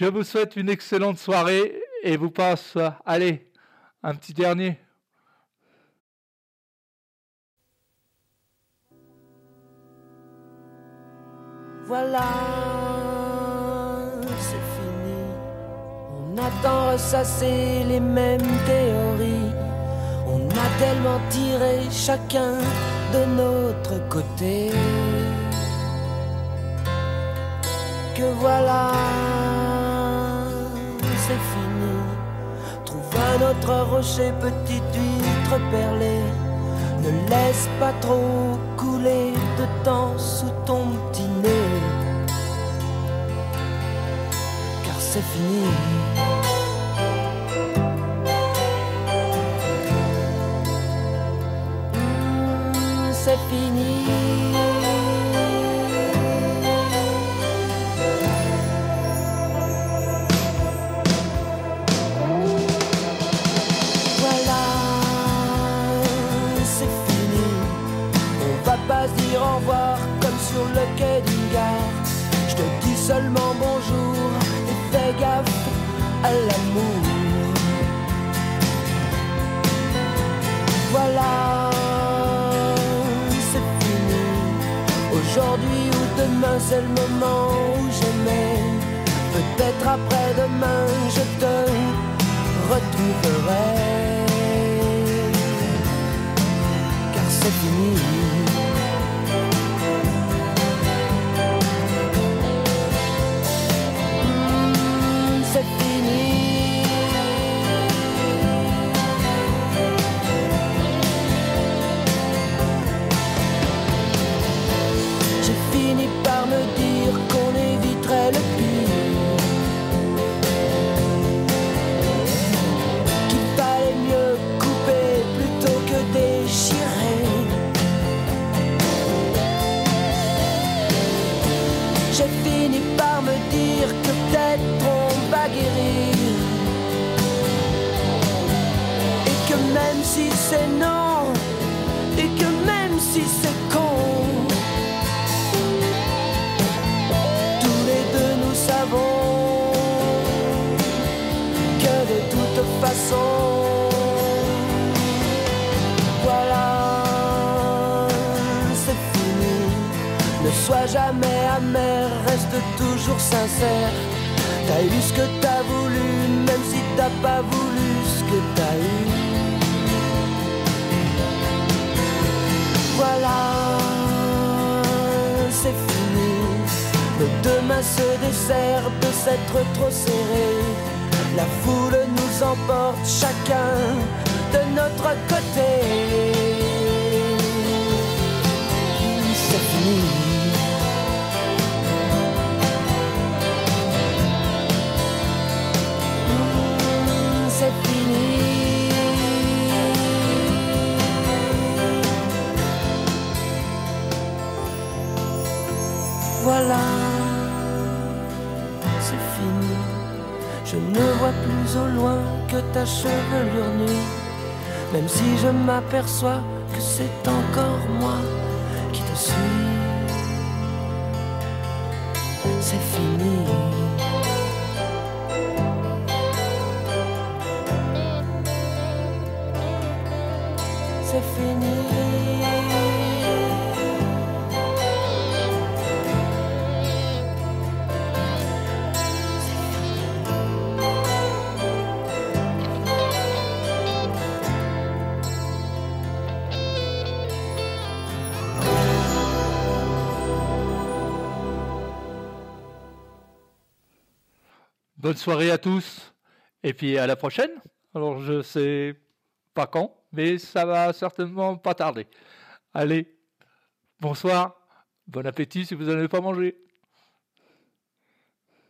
Je vous souhaite une excellente soirée et vous passe, allez, un petit dernier. Voilà, c'est fini. On a tant ressassé les mêmes théories. On a tellement tiré chacun de notre côté. Que voilà, c'est fini. Trouve un autre rocher, petite huître perlée. Ne laisse pas trop couler de temps sous ton petit nez. Car c'est fini. Hmm, C'est fini. Sur le quai d'une gare. Je te dis seulement bonjour et fais gaffe à l'amour. Voilà, c'est fini. Aujourd'hui ou demain, c'est le moment où j'aimais. Peut-être après-demain, je te retrouverai. Car c'est fini. Même si c'est non, et que même si c'est con, tous les deux nous savons que de toute façon, voilà, c'est fini. Ne sois jamais amer, reste toujours sincère. T'as eu ce que t'as voulu, même si t'as pas voulu ce que t'as eu. C'est fini. Nos deux mains se desserrent de s'être trop serrées. La foule nous emporte chacun de notre côté. C'est fini. Plus au loin que ta chevelure nue, même si je m'aperçois que c'est encore moi qui te suis. C'est fini. Bonne soirée à tous. Et puis à la prochaine. Alors je sais pas quand, mais ça va certainement pas tarder. Allez, bonsoir, bon appétit si vous n'en avez pas mangé.